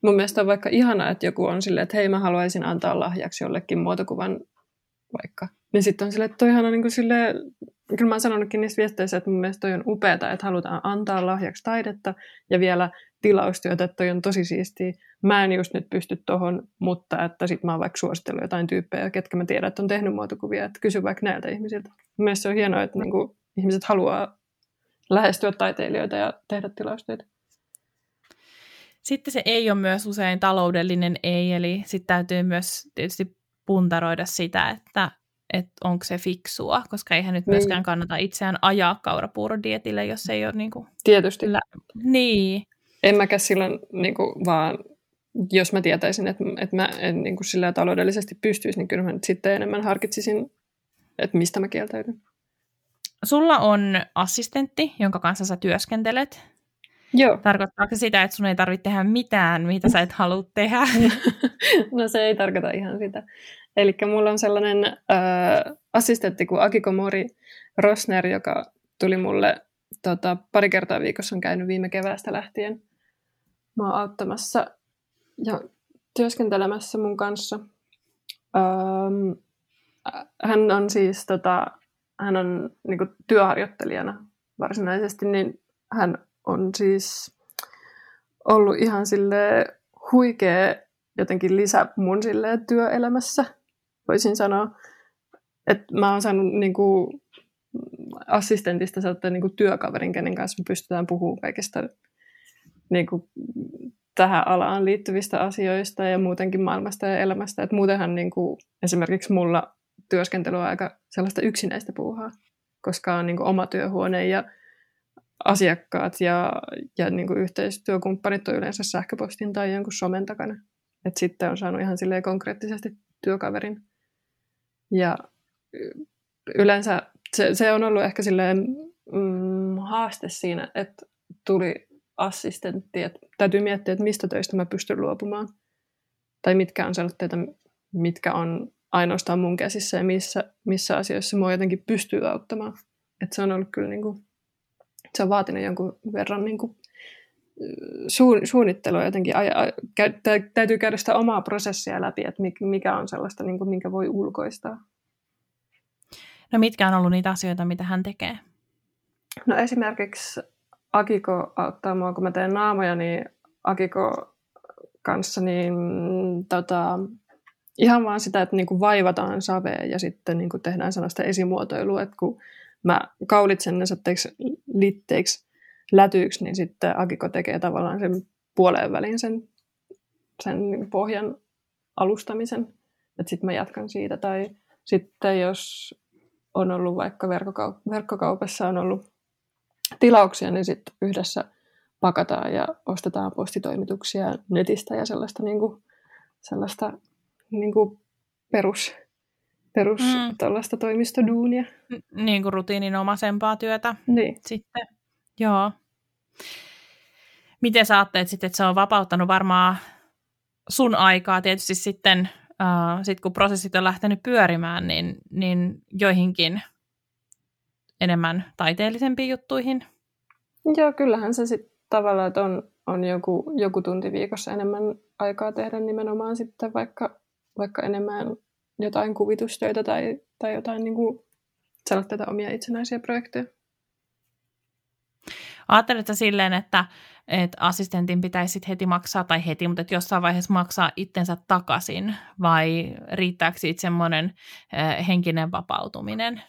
mun mielestä on vaikka ihana, että joku on silleen, että hei mä haluaisin antaa lahjaksi jollekin muotokuvan vaikka. Niin sitten on silleen, että toi on niin kuin silleen, kyllä mä oon sanonutkin niissä viesteissä, että mun mielestä toi on upeata, että halutaan antaa lahjaksi taidetta ja vielä tilaustyötä, että toi on tosi siistiä. Mä en just nyt pysty tohon, mutta että sit mä oon vaikka suositellut jotain tyyppejä, ketkä mä tiedän, että on tehnyt muotokuvia, että kysy vaikka näiltä ihmisiltä. Mielestäni se on hienoa, että niinku ihmiset haluaa lähestyä taiteilijoita ja tehdä tilaustyötä. Sitten se ei ole myös usein taloudellinen ei, eli sitten täytyy myös tietysti puntaroida sitä, että, että onko se fiksua, koska eihän nyt niin. myöskään kannata itseään ajaa kaurapuurodietille, jos ei ole niin kuin... Tietysti. Lä- niin. En mäkään silloin niin kuin, vaan, jos mä tietäisin, että, että mä en niin kuin, sillä taloudellisesti pystyisi, niin kyllä mä sitten enemmän harkitsisin, että mistä mä kieltäydyn. Sulla on assistentti, jonka kanssa sä työskentelet. Joo. Tarkoittaako se sitä, että sun ei tarvitse tehdä mitään, mitä sä et halua tehdä? <laughs> no se ei tarkoita ihan sitä. Eli mulla on sellainen äh, assistentti kuin Akiko Mori Rosner, joka tuli mulle tota, pari kertaa viikossa on käynyt viime keväästä lähtien. Mä oon auttamassa ja työskentelemässä mun kanssa. Ähm, hän on siis tota, hän on niin kuin, työharjoittelijana varsinaisesti, niin hän on siis ollut ihan sille huikea jotenkin lisä mun sille työelämässä, voisin sanoa. Että mä oon saanut niin kuin, assistentista sellainen niin kuin työkaverin, kenen kanssa me pystytään puhumaan kaikista niin kuin, tähän alaan liittyvistä asioista ja muutenkin maailmasta ja elämästä. Et muutenhan niin kuin, esimerkiksi mulla työskentely on aika sellaista yksinäistä puuhaa, koska on niin kuin oma työhuone ja asiakkaat ja, ja niin kuin yhteistyökumppanit on yleensä sähköpostin tai jonkun somen takana. Et sitten on saanut ihan silleen konkreettisesti työkaverin. Ja yleensä se, se on ollut ehkä silleen mm, haaste siinä, että tuli assistentti, että täytyy miettiä, että mistä töistä mä pystyn luopumaan. Tai mitkä on sellaisia, mitkä on ainoastaan mun käsissä ja missä, missä asioissa mua jotenkin pystyy auttamaan. Et se on ollut kyllä niin kuin, se on vaatinut jonkun verran niin kuin, su, suunnittelua jotenkin. A, a, kä, täytyy käydä sitä omaa prosessia läpi, että mikä on sellaista, niin kuin, minkä voi ulkoistaa. No mitkä on ollut niitä asioita, mitä hän tekee? No esimerkiksi Akiko auttaa mua, kun mä teen naamoja, niin Akiko kanssa, niin tota, ihan vaan sitä, että niinku vaivataan savea ja sitten niinku tehdään sellaista esimuotoilua, että kun mä kaulitsen ne litteiksi lätyiksi, niin sitten Akiko tekee tavallaan sen puoleen väliin sen, sen pohjan alustamisen. Että sitten mä jatkan siitä. Tai sitten jos on ollut vaikka verkkokaup- verkkokaupassa on ollut tilauksia, niin sitten yhdessä pakataan ja ostetaan postitoimituksia netistä ja sellaista, niin kuin, sellaista niin kuin perus, perus mm. toimistoduunia. Niin kuin rutiininomaisempaa työtä niin. sitten. Joo. miten sä ajattelet sitten, että se on vapauttanut varmaan sun aikaa tietysti sitten, uh, sit kun prosessit on lähtenyt pyörimään, niin, niin joihinkin enemmän taiteellisempiin juttuihin? Joo, kyllähän se sitten tavallaan, että on, on joku, joku tunti viikossa enemmän aikaa tehdä nimenomaan sitten vaikka, vaikka enemmän jotain kuvitustöitä tai, tai jotain niin kuin tätä omia itsenäisiä projekteja. Ajatteletko silleen, että, että assistentin pitäisi heti maksaa, tai heti, mutta että jossain vaiheessa maksaa itsensä takaisin, vai riittääkö siitä semmoinen äh, henkinen vapautuminen?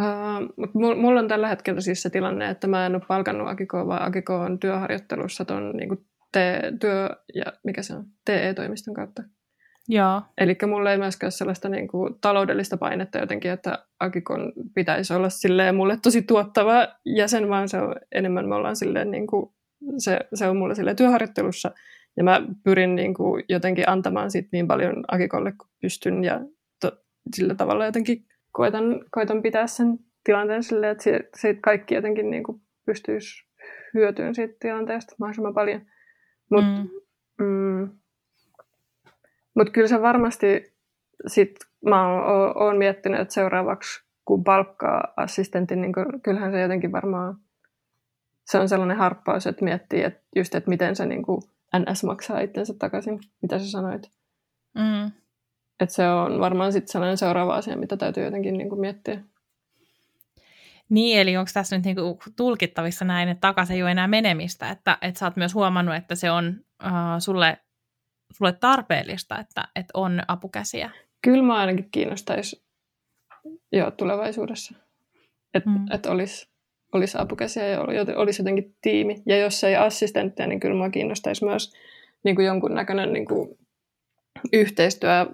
Uh, mulla on tällä hetkellä siis se tilanne, että mä en ole palkannut Akikoa, vaan Akiko on työharjoittelussa tuon niin te, työ, ja mikä se on, TE-toimiston kautta. Joo. Eli mulla ei myöskään ole sellaista niin kuin, taloudellista painetta jotenkin, että Akikon pitäisi olla silleen mulle tosi tuottava jäsen, vaan se on enemmän me ollaan silleen niin kuin, se, se on mulle silleen työharjoittelussa. Ja mä pyrin niin kuin, jotenkin antamaan sit niin paljon Akikolle kuin pystyn ja to, sillä tavalla jotenkin koitan, koitan pitää sen tilanteen silleen, että siitä, siitä kaikki jotenkin niin kuin, pystyisi hyötyyn siitä tilanteesta mahdollisimman paljon. Mutta mm. mm, mut kyllä se varmasti sit mä oon, oon miettinyt, että seuraavaksi kun palkkaa assistentin, niin kyllähän se jotenkin varmaan se on sellainen harppaus, että miettii, että just, että miten se niin kuin NS maksaa itsensä takaisin, mitä sä sanoit. Mm. Että se on varmaan sitten sellainen seuraava asia, mitä täytyy jotenkin niin kuin miettiä. Niin, eli onko tässä nyt niinku tulkittavissa näin, että takaisin ei ole enää menemistä, että, että sä oot myös huomannut, että se on uh, sulle, sulle tarpeellista, että, että on apukäsiä? Kyllä mä ainakin kiinnostaisi jo tulevaisuudessa, että mm. et olisi olisi apukäsiä ja olisi jotenkin tiimi. Ja jos ei assistenttia, niin kyllä mua kiinnostaisi myös niin kuin jonkunnäköinen niin kuin yhteistyö,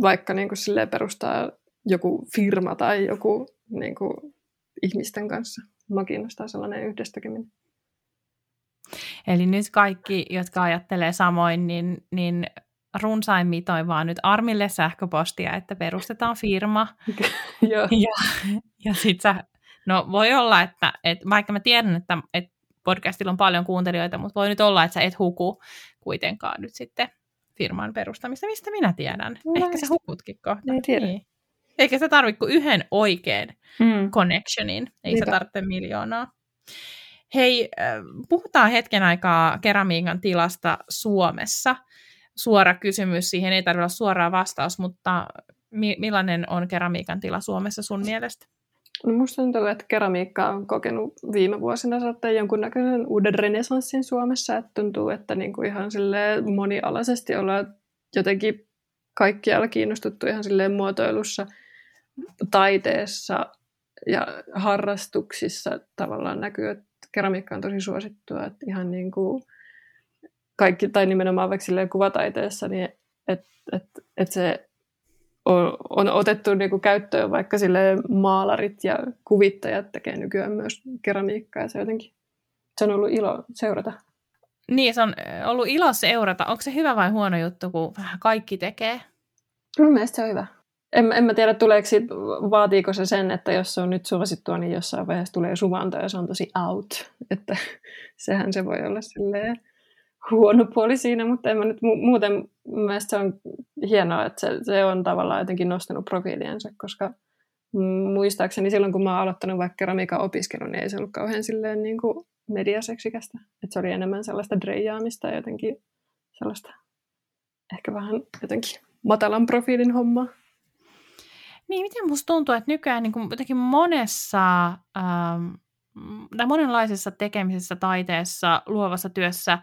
vaikka niin kuin perustaa joku firma tai joku niin kuin ihmisten kanssa. Mua kiinnostaa sellainen yhdestäkyminen. Eli nyt kaikki, jotka ajattelee samoin, niin, niin runsain mitoin vaan nyt Armille sähköpostia, että perustetaan firma. <laughs> Ja, ja sit sä, no voi olla, että, että vaikka mä tiedän, että, että podcastilla on paljon kuuntelijoita, mutta voi nyt olla, että sä et huku kuitenkaan nyt sitten firman perustamista. Mistä minä tiedän? No, Ehkä sä hukutkin kohta. Ei tiedä. Niin. Eikä se tarvitse kuin yhden oikean mm. connectionin. Ei Niinpä. se tarvitse miljoonaa. Hei, puhutaan hetken aikaa keramiikan tilasta Suomessa. Suora kysymys, siihen ei tarvitse olla suoraa vastaus, mutta millainen on keramiikan tila Suomessa sun mielestä? No musta tuntuu, että keramiikka on kokenut viime vuosina saattaa jonkunnäköisen uuden renesanssin Suomessa. Että tuntuu, että niin kuin ihan monialaisesti ollaan jotenkin kaikkialla kiinnostuttu ihan silleen muotoilussa, taiteessa ja harrastuksissa tavallaan näkyy, että keramiikka on tosi suosittua. Että ihan niin kuin kaikki, tai nimenomaan vaikka kuvataiteessa, niin että et, et se on, on otettu niin kuin käyttöön, vaikka sille maalarit ja kuvittajat tekee nykyään myös keramiikkaa ja se jotenkin se on ollut ilo seurata. Niin, se on ollut ilo seurata. Onko se hyvä vai huono juttu, kun vähän kaikki tekee? Mun mielestä se on hyvä. En, en mä tiedä, tuleeko sit, vaatiiko se sen, että jos se on nyt suosittua, niin jossain vaiheessa tulee suvanto ja se on tosi out. <laughs> Että sehän se voi olla silleen huono puoli siinä, mutta en mä nyt mu- muuten mielestäni se on hienoa, että se, se on tavallaan jotenkin nostanut profiiliensa, koska muistaakseni silloin, kun mä oon aloittanut vaikka keramiikan opiskelun, niin ei se ollut kauhean silleen niin kuin mediaseksikästä. Että se oli enemmän sellaista dreijaamista ja jotenkin sellaista ehkä vähän jotenkin matalan profiilin hommaa. Niin, miten musta tuntuu, että nykyään niin kuin jotenkin monessa ähm, monenlaisessa tekemisessä, taiteessa, luovassa työssä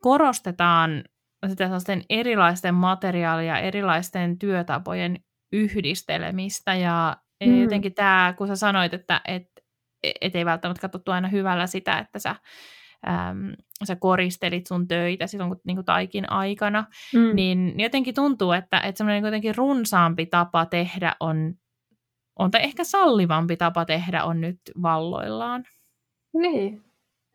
korostetaan sitä erilaisten materiaalia, erilaisten työtapojen yhdistelemistä ja mm. jotenkin tämä, kun sä sanoit, että et, et ei välttämättä katsottu aina hyvällä sitä, että sä, äm, sä koristelit sun töitä silloin kun, niin kuin taikin aikana, mm. niin jotenkin tuntuu, että, että semmoinen jotenkin runsaampi tapa tehdä on, on, tai ehkä sallivampi tapa tehdä on nyt valloillaan. Niin,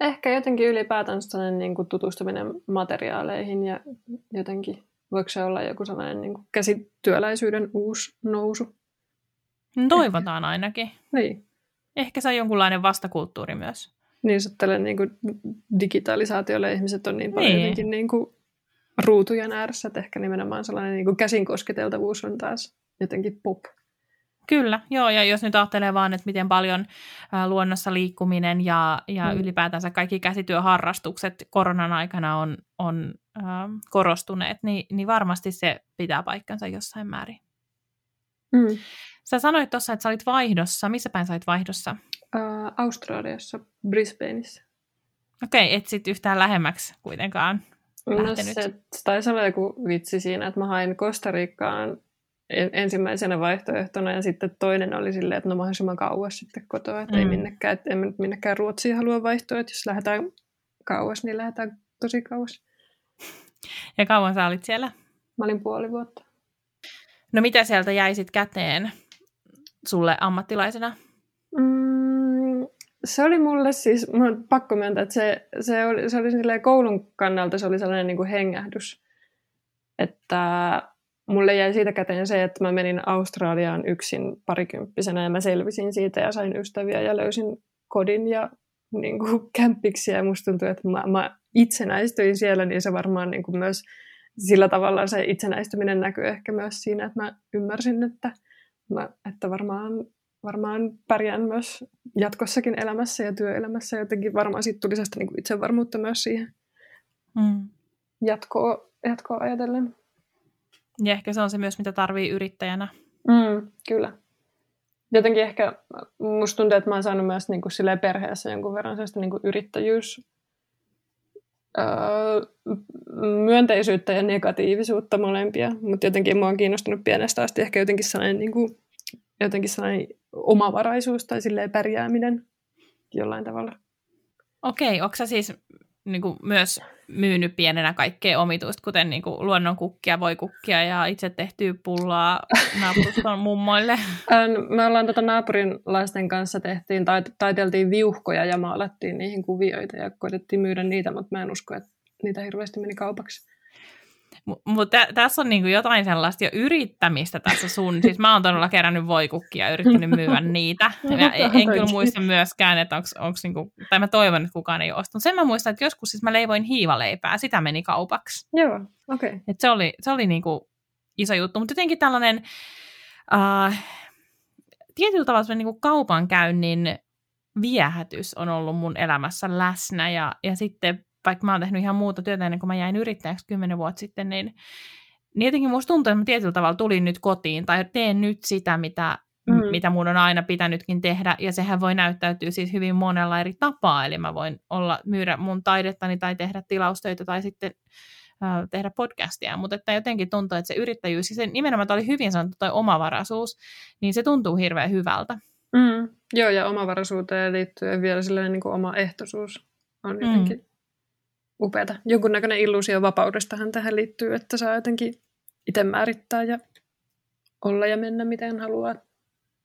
Ehkä jotenkin ylipäätään sellainen niin kuin tutustuminen materiaaleihin ja jotenkin voiko se olla joku sellainen niin kuin käsityöläisyyden uusi nousu? No, toivotaan ainakin. Niin. Ehkä se on jonkunlainen vastakulttuuri myös. Niin, tälle niin kuin digitalisaatiolle ihmiset on niin paljon niin. niin kuin ruutujen ääressä, että ehkä nimenomaan sellainen niin kuin käsin kosketeltavuus on taas jotenkin pop. Kyllä, joo, ja jos nyt ajattelee vaan, että miten paljon luonnossa liikkuminen ja, ja mm. ylipäätänsä kaikki käsityöharrastukset koronan aikana on, on ä, korostuneet, niin, niin varmasti se pitää paikkansa jossain määrin. Mm. Sä sanoit tuossa, että sä olit vaihdossa. Missä päin sä olit vaihdossa? Uh, Australiassa, Brisbaneissa. Okei, okay, et sit yhtään lähemmäksi kuitenkaan no lähtenyt. se taisi olla joku vitsi siinä, että mä hain Kostarikkaan ensimmäisenä vaihtoehtona ja sitten toinen oli silleen, että no mahdollisimman kauas sitten kotoa, että mm. ei minnekään, että en minnekään Ruotsiin halua vaihtoa, että jos lähdetään kauas, niin lähdetään tosi kauas. <laughs> Ja kauan sä olit siellä? Mä olin puoli vuotta. No mitä sieltä jäi sitten käteen sulle ammattilaisena? Mm, se oli mulle siis, mun on pakko myöntää, että se, se oli, se oli koulun kannalta se oli sellainen niin kuin hengähdys, että mulle jäi siitä käteen se, että mä menin Australiaan yksin parikymppisenä ja mä selvisin siitä ja sain ystäviä ja löysin kodin ja niin kuin, <laughs> kämppiksi ja musta tuntui, että mä, mä itsenäistyin siellä, niin se varmaan niin kuin myös sillä tavalla se itsenäistyminen näkyy ehkä myös siinä, että mä ymmärsin, että, mä, että varmaan, varmaan pärjään myös jatkossakin elämässä ja työelämässä. Jotenkin varmaan siitä tuli sellaista niin kuin itsevarmuutta myös siihen mm. jatkoa, jatkoa ajatellen. Ja ehkä se on se myös, mitä tarvii yrittäjänä. Mm, kyllä. Jotenkin ehkä musta tuntuu, että mä oon saanut myös niin kuin perheessä jonkun verran sellaista niin kuin yrittäjyys öö, myönteisyyttä ja negatiivisuutta molempia, mutta jotenkin mua on kiinnostunut pienestä asti ehkä jotenkin sellainen, niin kuin, jotenkin sellainen omavaraisuus tai silleen pärjääminen jollain tavalla. Okei, onko sä siis niin kuin myös myynyt pienenä kaikkea omituista, kuten niin kuin luonnonkukkia, voikukkia ja itse tehtyä pullaa <laughs> naapuruston mummoille? Me ollaan tätä tota naapurin lasten kanssa tehtiin, taiteltiin viuhkoja ja maalattiin niihin kuvioita ja koitettiin myydä niitä, mutta mä en usko, että niitä hirveästi meni kaupaksi. Mutta tässä on niinku jotain sellaista jo yrittämistä tässä sun. Siis mä oon todella kerännyt voikukkia ja yrittänyt myydä <laughs> niitä. Ja en, en kyllä muista myöskään, että onko onks niinku, tai mä toivon, että kukaan ei ostanut. Sen mä muistan, että joskus siis mä leivoin hiivaleipää, sitä meni kaupaksi. Joo, okei. Okay. Et se oli, se oli niinku iso juttu, mutta jotenkin tällainen uh, tietyllä tavalla se niinku kaupankäynnin viehätys on ollut mun elämässä läsnä ja, ja sitten vaikka mä oon tehnyt ihan muuta työtä ennen kuin mä jäin yrittäjäksi kymmenen vuotta sitten, niin, niin jotenkin musta tuntuu, että mä tietyllä tavalla tulin nyt kotiin tai teen nyt sitä, mitä, mm. mitä mun on aina pitänytkin tehdä, ja sehän voi näyttäytyä siis hyvin monella eri tapaa, eli mä voin olla, myydä mun taidettani tai tehdä tilaustöitä tai sitten äh, tehdä podcastia, mutta että jotenkin tuntuu, että se yrittäjyys, ja se nimenomaan oli hyvin sanottu toi omavaraisuus, niin se tuntuu hirveän hyvältä. Mm. Joo, ja omavaraisuuteen liittyy vielä sellainen niin kuin oma ehtoisuus on jotenkin mm upeata. Jonkunnäköinen illuusio vapaudestahan tähän liittyy, että saa jotenkin itse määrittää ja olla ja mennä miten haluaa.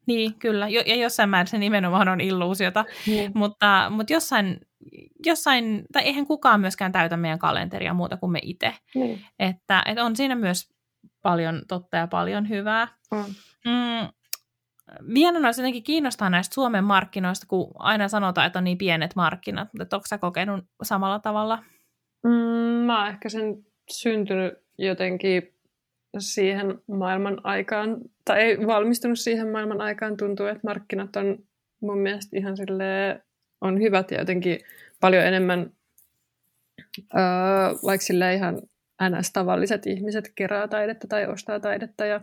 Niin, kyllä. Jo, ja jossain määrin se nimenomaan on illuusiota. Niin. Mutta, mutta jossain, jossain, tai eihän kukaan myöskään täytä meidän kalenteria muuta kuin me itse. Niin. Että, että on siinä myös paljon totta ja paljon hyvää. On. Mm, vielä olisi jotenkin kiinnostaa näistä Suomen markkinoista, kun aina sanotaan, että on niin pienet markkinat, mutta onko sä kokenut samalla tavalla? Mm, mä oon ehkä sen syntynyt jotenkin siihen maailman aikaan, tai ei valmistunut siihen maailman aikaan, tuntuu, että markkinat on mun mielestä ihan sille on hyvät ja jotenkin paljon enemmän öö, vaikka sille ihan ns-tavalliset ihmiset kerää taidetta tai ostaa taidetta ja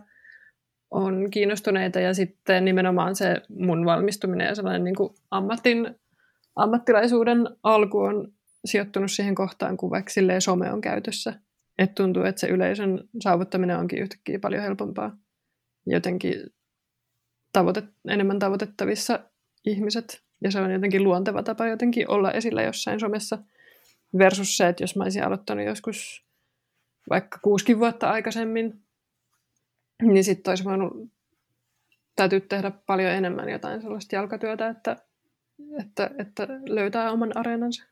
on kiinnostuneita. Ja sitten nimenomaan se mun valmistuminen ja sellainen niin kuin ammatin, ammattilaisuuden alku on sijoittunut siihen kohtaan, kun vaikka some on käytössä. Että tuntuu, että se yleisön saavuttaminen onkin yhtäkkiä paljon helpompaa. Jotenkin tavoite, enemmän tavoitettavissa ihmiset. Ja se on jotenkin luonteva tapa jotenkin olla esillä jossain somessa. Versus se, että jos mä olisin aloittanut joskus vaikka kuusi vuotta aikaisemmin, niin sitten olisi voinut täytyy tehdä paljon enemmän jotain sellaista jalkatyötä, että, että, että löytää oman areenansa.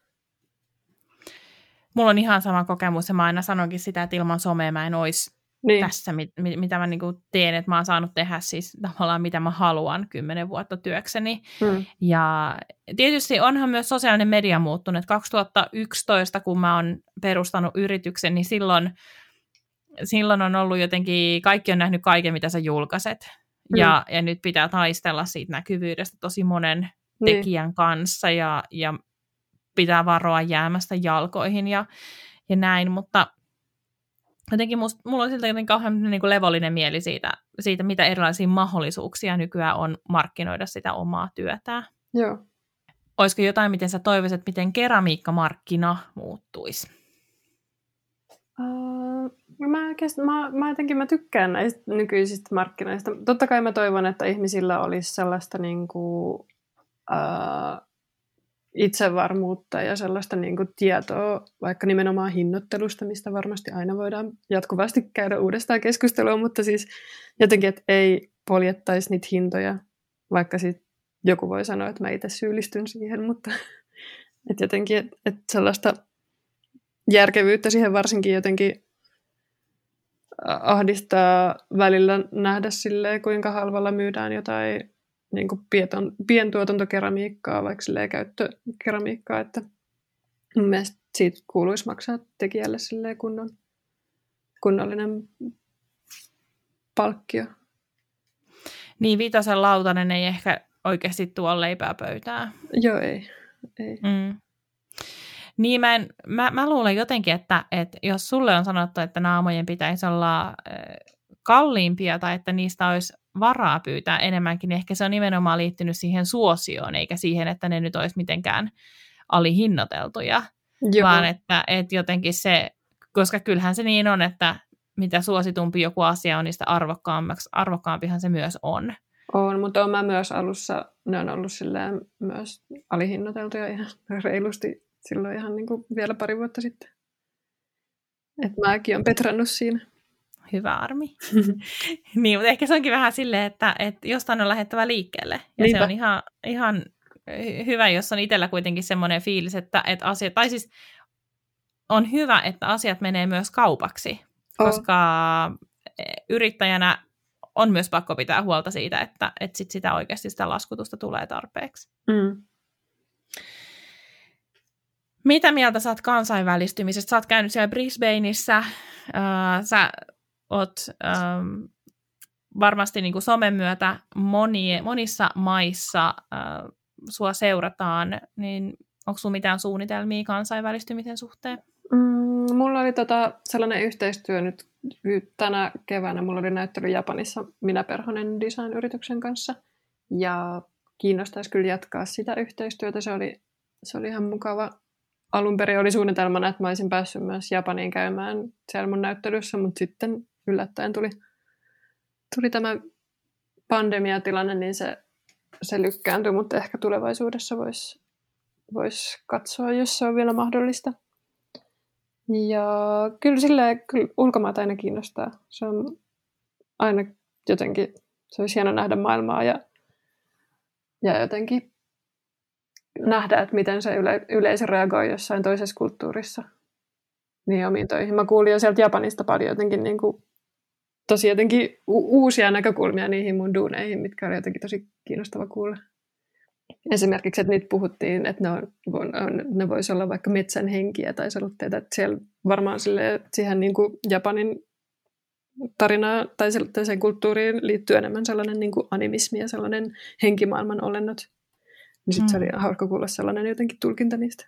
Mulla on ihan sama kokemus ja mä aina sanonkin sitä, että ilman somea mä en olisi niin. tässä, mit, mit, mitä mä niin kuin teen, että mä oon saanut tehdä siis tavallaan mitä mä haluan kymmenen vuotta työkseni. Hmm. Ja tietysti onhan myös sosiaalinen media muuttunut. että 2011, kun mä oon perustanut yrityksen, niin silloin, silloin on ollut jotenkin, kaikki on nähnyt kaiken, mitä sä julkaiset. Hmm. Ja, ja nyt pitää taistella siitä näkyvyydestä tosi monen niin. tekijän kanssa ja, ja pitää varoa jäämästä jalkoihin ja, ja näin, mutta jotenkin must, mulla on siltä jotenkin kauhean niin kuin levollinen mieli siitä, siitä, mitä erilaisia mahdollisuuksia nykyään on markkinoida sitä omaa työtä. Joo. Olisiko jotain, miten sä toivoisit, miten keramiikkamarkkina muuttuisi? Uh, mä, mä, mä jotenkin mä tykkään näistä nykyisistä markkinoista. Totta kai mä toivon, että ihmisillä olisi sellaista niin kuin, uh, itsevarmuutta ja sellaista niin kuin tietoa vaikka nimenomaan hinnoittelusta, mistä varmasti aina voidaan jatkuvasti käydä uudestaan keskustelua, mutta siis jotenkin, että ei poljettaisi niitä hintoja, vaikka sit joku voi sanoa, että mä itse syyllistyn siihen, mutta <laughs> että jotenkin, että, sellaista järkevyyttä siihen varsinkin jotenkin ahdistaa välillä nähdä silleen, kuinka halvalla myydään jotain niin kuin pieton, pientuotantokeramiikkaa, vaikka käyttökeramiikkaa, että mun mielestä siitä kuuluisi maksaa tekijälle silleen kunnon, kunnollinen palkkio. Niin, Vitosen lautanen ei ehkä oikeasti tuo leipää pöytään. Joo, ei. ei. Mm. Niin mä, en, mä, mä luulen jotenkin, että, että jos sulle on sanottu, että naamojen pitäisi olla äh, kalliimpia tai että niistä olisi varaa pyytää enemmänkin, niin ehkä se on nimenomaan liittynyt siihen suosioon, eikä siihen, että ne nyt olisi mitenkään alihinnoiteltuja, Joo. vaan että, että jotenkin se, koska kyllähän se niin on, että mitä suositumpi joku asia on, niin sitä arvokkaampihan se myös on. On, mutta on mä myös alussa, ne on ollut silleen myös alihinnoiteltuja ihan reilusti silloin ihan niin kuin vielä pari vuotta sitten. Että mäkin olen petrannut siinä hyvä armi. <laughs> niin, mutta ehkä se onkin vähän silleen, että, että jostain on lähettävä liikkeelle. Ja Niinpä. se on ihan, ihan hyvä, jos on itsellä kuitenkin semmoinen fiilis, että, että asiat, tai siis on hyvä, että asiat menee myös kaupaksi, oh. koska yrittäjänä on myös pakko pitää huolta siitä, että, että sit sitä oikeasti sitä laskutusta tulee tarpeeksi. Mm. Mitä mieltä sä oot kansainvälistymisestä? Sä oot käynyt siellä Brisbaneissa, äh, sä oot ähm, varmasti niin kuin somen myötä moni, monissa maissa äh, sua seurataan, niin onko sinulla mitään suunnitelmia kansainvälistymisen suhteen? Mm, mulla oli tota sellainen yhteistyö nyt tänä keväänä. Mulla oli näyttely Japanissa Minä Perhonen design-yrityksen kanssa. Ja kiinnostaisi kyllä jatkaa sitä yhteistyötä. Se oli, se oli ihan mukava. Alun perin oli suunnitelmana, että mä olisin päässyt myös Japaniin käymään siellä mun näyttelyssä, mutta sitten yllättäen tuli, tuli tämä pandemiatilanne, niin se, se lykkääntyi, mutta ehkä tulevaisuudessa voisi vois katsoa, jos se on vielä mahdollista. Ja kyllä sille kyllä ulkomaat aina kiinnostaa. Se on aina jotenkin, se olisi hieno nähdä maailmaa ja, ja jotenkin nähdä, että miten se yle, yleisö reagoi jossain toisessa kulttuurissa niin omiin töihin. Mä kuulin jo sieltä Japanista paljon jotenkin niin kuin tosi jotenkin u- uusia näkökulmia niihin mun duuneihin, mitkä oli jotenkin tosi kiinnostava kuulla. Esimerkiksi, että niitä puhuttiin, että ne, on, on, ne voisi olla vaikka metsän henkiä tai selutteita, että siellä varmaan sille, siihen niin kuin Japanin tarinaa tai sen kulttuuriin liittyy enemmän sellainen niin kuin animismi ja sellainen henkimaailman olennot. Niin sitten mm. se oli hauska kuulla sellainen jotenkin tulkinta niistä.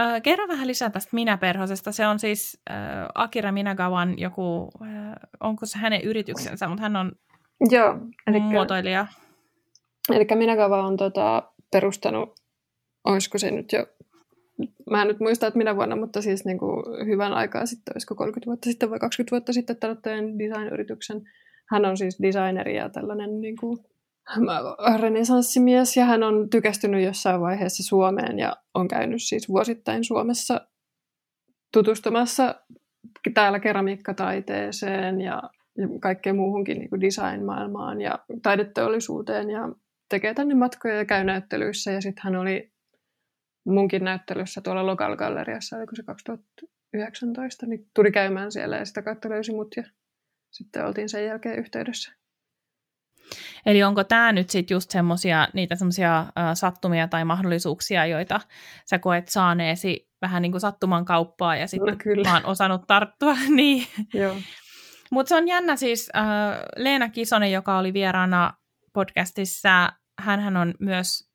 Äh, kerro vähän lisää tästä Minäperhosesta. Se on siis äh, Akira Minagawan joku, äh, onko se hänen yrityksensä, mutta hän on Joo, elikkä, muotoilija. Eli Minagawa on tota, perustanut, olisiko se nyt jo, mä en nyt muista, että minä vuonna, mutta siis niin kuin hyvän aikaa sitten, olisiko 30 vuotta sitten vai 20 vuotta sitten tällainen design-yrityksen. Hän on siis designeri ja tällainen niin kuin, renesanssimies ja hän on tykästynyt jossain vaiheessa Suomeen ja on käynyt siis vuosittain Suomessa tutustumassa täällä keramiikkataiteeseen ja, kaikkeen muuhunkin niin design-maailmaan ja taideteollisuuteen ja tekee tänne matkoja ja käy näyttelyissä ja sitten hän oli munkin näyttelyssä tuolla Local Galleriassa, oliko se 2019, niin tuli käymään siellä ja sitä kautta löysi mut ja sitten oltiin sen jälkeen yhteydessä. Eli onko tämä nyt sitten just semmosia, niitä semmoisia sattumia tai mahdollisuuksia, joita sä koet saaneesi vähän niin kuin sattuman kauppaa ja sitten no, kyllä. vaan osannut tarttua. <laughs> niin. Mutta se on jännä siis, äh, Leena Kisonen, joka oli vieraana podcastissa, hän on myös,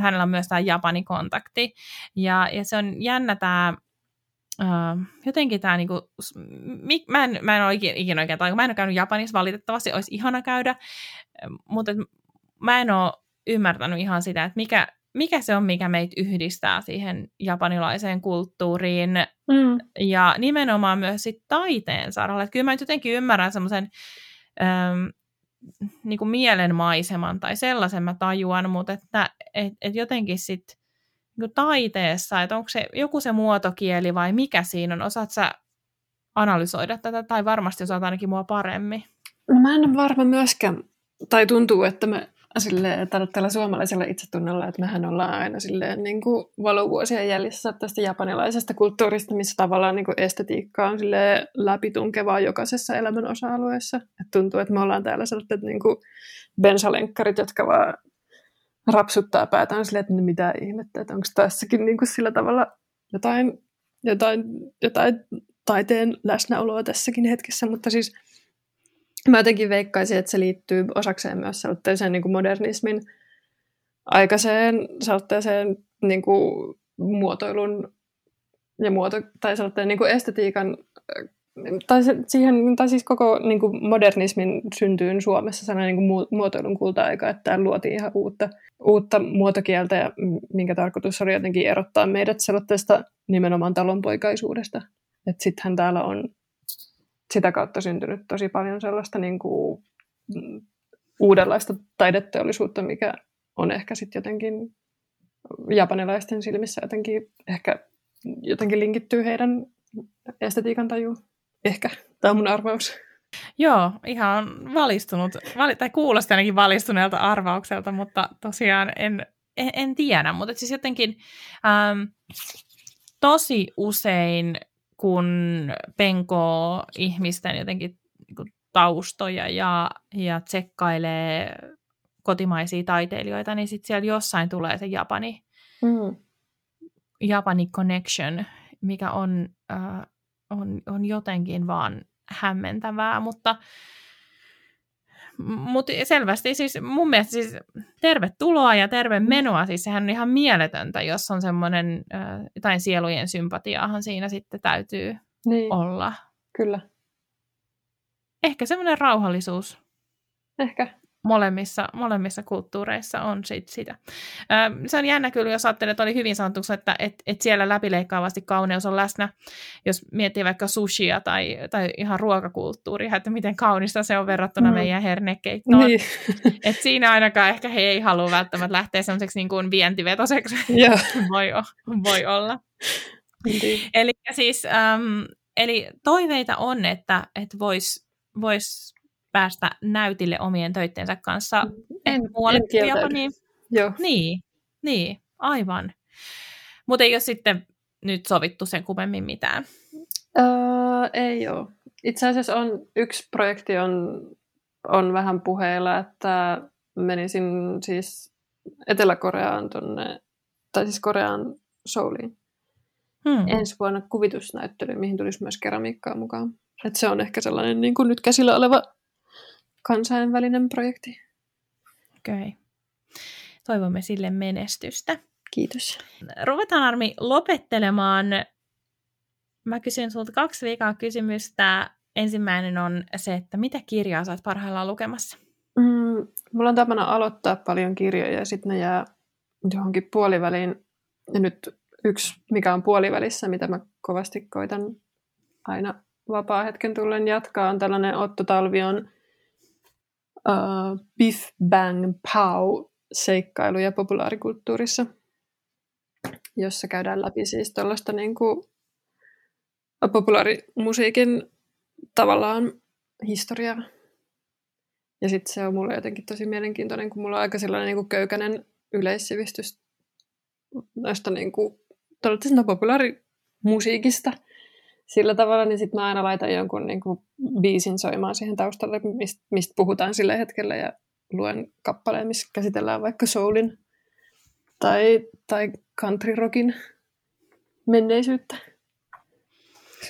hänellä on myös tämä Japanin kontakti. Ja, ja se on jännä tämä Uh, jotenkin tämä niinku, mä en, mä en ole ikinä oikein, tai mä en ole käynyt Japanissa valitettavasti, olisi ihana käydä, mutta mä en ole ymmärtänyt ihan sitä, että mikä, mikä se on, mikä meitä yhdistää siihen japanilaiseen kulttuuriin mm. ja nimenomaan myös sit taiteen saralla. Että kyllä mä jotenkin ymmärrän semmoisen niin mielenmaiseman tai sellaisen mä tajuan, mutta että et, et jotenkin sitten niin taiteessa, että onko se joku se muotokieli vai mikä siinä on? Osaat sä analysoida tätä tai varmasti osaat ainakin mua paremmin? No mä en ole varma myöskään, tai tuntuu, että me silleen, tällä suomalaisella itsetunnolla, että mehän ollaan aina silleen niin kuin valovuosien jäljessä tästä japanilaisesta kulttuurista, missä tavallaan niin kuin estetiikka on silleen läpitunkevaa jokaisessa elämän osa-alueessa. Et tuntuu, että me ollaan täällä sellaiset niin kuin bensalenkkarit, jotka vaan rapsuttaa päätään silleen, että no mitä ihmettä, että onko tässäkin niin kuin sillä tavalla jotain, jotain, jotain taiteen läsnäoloa tässäkin hetkessä, mutta siis mä jotenkin veikkaisin, että se liittyy osakseen myös sellaiseen niin kuin modernismin aikaiseen sellaiseen niin kuin muotoilun ja muoto, tai sellaisen niin kuin estetiikan tai, siihen, tai siis koko niin kuin modernismin syntyyn Suomessa sellainen niin muotoilun kulta-aika, että täällä luotiin ihan uutta, uutta muotokieltä, ja minkä tarkoitus oli jotenkin erottaa meidät sellaisesta nimenomaan talonpoikaisuudesta. Että sittenhän täällä on sitä kautta syntynyt tosi paljon sellaista niin kuin, uudenlaista taideteollisuutta, mikä on ehkä sitten jotenkin japanilaisten silmissä jotenkin ehkä jotenkin linkittyy heidän estetiikan tajuun. Ehkä. Tämä on mun arvaus. Joo, ihan valistunut, vali, tai kuulosti ainakin valistuneelta arvaukselta, mutta tosiaan en, en, en tiedä. Mutta siis jotenkin ähm, tosi usein, kun penkoo ihmisten jotenkin niin taustoja ja, ja tsekkailee kotimaisia taiteilijoita, niin sitten siellä jossain tulee se Japani, mm. Japani connection, mikä on äh, on, on jotenkin vaan hämmentävää, mutta, mutta selvästi siis mun mielestä siis tervetuloa ja terve menoa, siis sehän on ihan mieletöntä, jos on semmoinen jotain sielujen sympatiaahan siinä sitten täytyy niin. olla. Kyllä. Ehkä semmoinen rauhallisuus. Ehkä molemmissa, molemmissa kulttuureissa on sit sitä. se on jännä kyllä, jos ajattelee, että oli hyvin sanottu, että et, et siellä läpileikkaavasti kauneus on läsnä, jos miettii vaikka sushia tai, tai ihan ruokakulttuuria, että miten kaunista se on verrattuna mm. meidän hernekeittoon. Niin. <laughs> Et siinä ainakaan ehkä he ei halua välttämättä lähteä semmoiseksi niin kuin vientivetoseksi. <laughs> Yeah. <laughs> voi, voi olla. Eli siis, um, eli toiveita on, että, että voisi vois päästä näytille omien töittensä kanssa. En, en Japaniin. Joo. Niin, niin, aivan. Mutta ei ole sitten nyt sovittu sen kummemmin mitään. Öö, ei ole. Itse asiassa on, yksi projekti on, on vähän puheilla, että menisin siis Etelä-Koreaan tonne, tai siis Koreaan Souliin. Hmm. Ensi vuonna kuvitusnäyttely, mihin tulisi myös keramiikkaa mukaan. Et se on ehkä sellainen niin kuin nyt käsillä oleva kansainvälinen projekti. Okei. Okay. Toivomme sille menestystä. Kiitos. Ruvetaan Armi lopettelemaan. Mä kysyn sulta kaksi viikkoa kysymystä. Ensimmäinen on se, että mitä kirjaa sä oot parhaillaan lukemassa? Mm, mulla on tapana aloittaa paljon kirjoja ja sitten ne jää johonkin puoliväliin. Ja nyt yksi, mikä on puolivälissä, mitä mä kovasti koitan aina vapaa-hetken tullen jatkaa, on tällainen Otto Talvion uh, Biff Bang Pow seikkailuja populaarikulttuurissa, jossa käydään läpi siis tuollaista niin populaarimusiikin tavallaan historiaa. Ja sitten se on mulle jotenkin tosi mielenkiintoinen, kun mulla on aika sellainen niin köykäinen yleissivistys näistä niin kuin, populaarimusiikista. Sillä tavalla, niin sitten mä aina laitan jonkun niin kuin, biisin soimaan siihen taustalle, mistä mist puhutaan sillä hetkellä ja luen kappaleen, missä käsitellään vaikka soulin tai, tai country rockin menneisyyttä.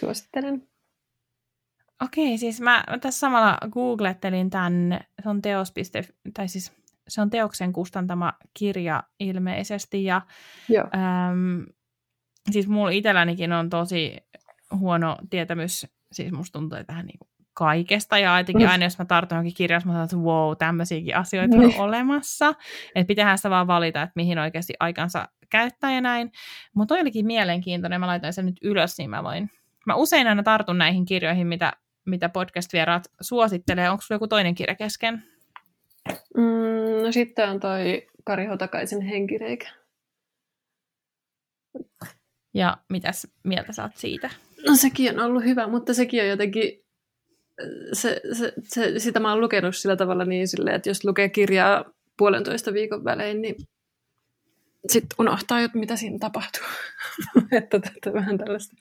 Suosittelen. Okei, siis mä tässä samalla googlettelin tämän, se on teos. tai siis se on teoksen kustantama kirja ilmeisesti, ja Joo. Äm, siis mulla itsellänikin on tosi huono tietämys, siis musta tuntuu, että tähän niinku kaikesta, ja etenkin mm. aina jos mä tartun johonkin kirjassa, mä sanon, että wow, tämmöisiäkin asioita on niin. olemassa, että pitäähän sitä vaan valita, että mihin oikeasti aikansa käyttää ja näin, mutta toi olikin mielenkiintoinen, mä laitan sen nyt ylös, niin mä voin, mä usein aina tartun näihin kirjoihin, mitä, mitä podcast-vieraat suosittelee, onko sulla joku toinen kirja kesken? Mm, no sitten on toi Kari Hotakaisen henkireikä. Ja mitäs mieltä saat siitä? No sekin on ollut hyvä, mutta sekin on jotenkin, se, se, se, sitä mä oon lukenut sillä tavalla niin silleen, että jos lukee kirjaa puolentoista viikon välein, niin sitten unohtaa jo, mitä siinä tapahtuu. <laughs> että tätä vähän tällaista.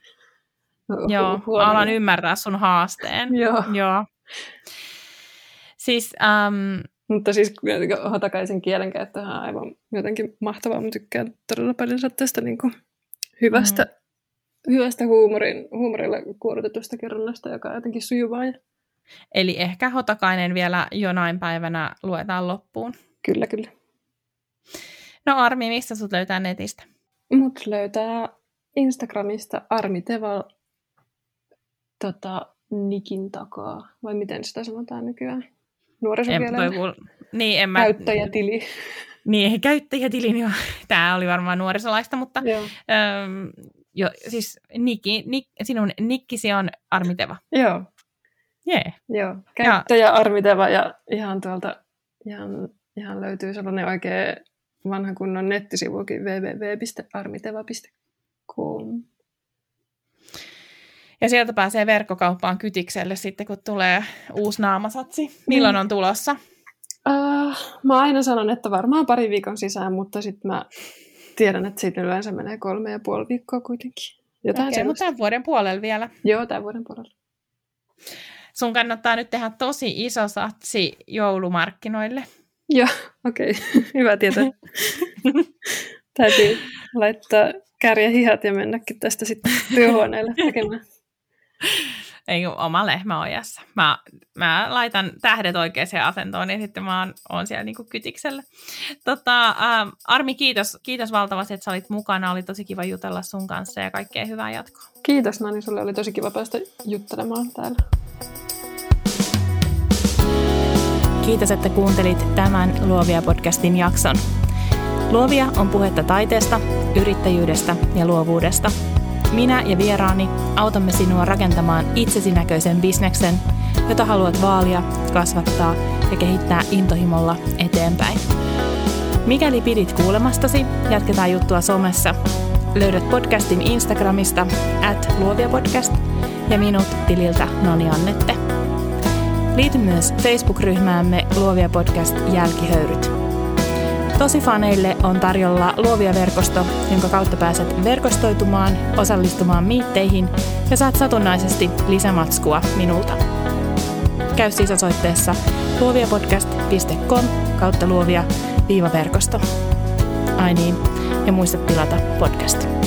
Joo, huomioon. alan ymmärtää sun haasteen. <laughs> Joo. Joo. Siis, um, mutta siis hotakaisen kielenkäyttö on aivan jotenkin mahtavaa. Mä tykkään todella paljon tästä niin kuin hyvästä, mm. Hyvästä huumorin, huumorilla kuorotetusta kerronnasta, joka on jotenkin sujuvaa. Eli ehkä Hotakainen vielä jonain päivänä luetaan loppuun. Kyllä, kyllä. No Armi, mistä sut löytää netistä? Mut löytää Instagramista Armi Teval tota, nikin takaa, vai miten sitä sanotaan nykyään? Nuorisokielellä. Niin, en mä... Käyttäjätili. Niin, <laughs> käyttäjätili, niin tämä oli varmaan nuorisolaista, mutta Joo. Jo, siis Nikki, Nik, sinun nikkisi on Armiteva. Joo. Yeah. Joo, käyttäjä ja... Armiteva ja ihan tuolta ihan, ihan löytyy sellainen oikein vanha kunnon nettisivukin www.armiteva.com. Ja sieltä pääsee verkkokauppaan kytikselle sitten, kun tulee uusi naamasatsi. Milloin on tulossa? Uh, mä aina sanon, että varmaan pari viikon sisään, mutta sitten mä tiedän, että siitä yleensä menee kolme ja puoli viikkoa kuitenkin. Jotain Okei, mutta tämän vuoden puolella vielä. Joo, tämän vuoden puolella. Sun kannattaa nyt tehdä tosi iso satsi joulumarkkinoille. Joo, okei. Okay. <laughs> Hyvä tietää. <laughs> Täytyy laittaa kärjä hihat ja mennäkin tästä sitten työhuoneelle tekemään. <laughs> Ei oma lehmä ojassa. Mä, mä laitan tähdet oikeaan asentoon ja sitten mä oon, oon siellä niinku kytiksellä. Tota, ä, Armi, kiitos, kiitos valtavasti, että sä olit mukana. Oli tosi kiva jutella sun kanssa ja kaikkea hyvää jatkoa. Kiitos Nani, sulle oli tosi kiva päästä juttelemaan täällä. Kiitos, että kuuntelit tämän Luovia podcastin jakson. Luovia on puhetta taiteesta, yrittäjyydestä ja luovuudesta – minä ja vieraani autamme sinua rakentamaan itsesi näköisen bisneksen, jota haluat vaalia, kasvattaa ja kehittää intohimolla eteenpäin. Mikäli pidit kuulemastasi, jatketaan juttua somessa. Löydät podcastin Instagramista at luoviapodcast ja minut tililtä Noni Annette. Liity myös Facebook-ryhmäämme Luovia Podcast Jälkihöyryt. Tosifaneille on tarjolla luovia verkosto, jonka kautta pääset verkostoitumaan, osallistumaan miitteihin ja saat satunnaisesti lisämatskua minulta. Käy siis osoitteessa luoviapodcast.com kautta luovia viivaverkosto. Ai niin, ja muista tilata podcast.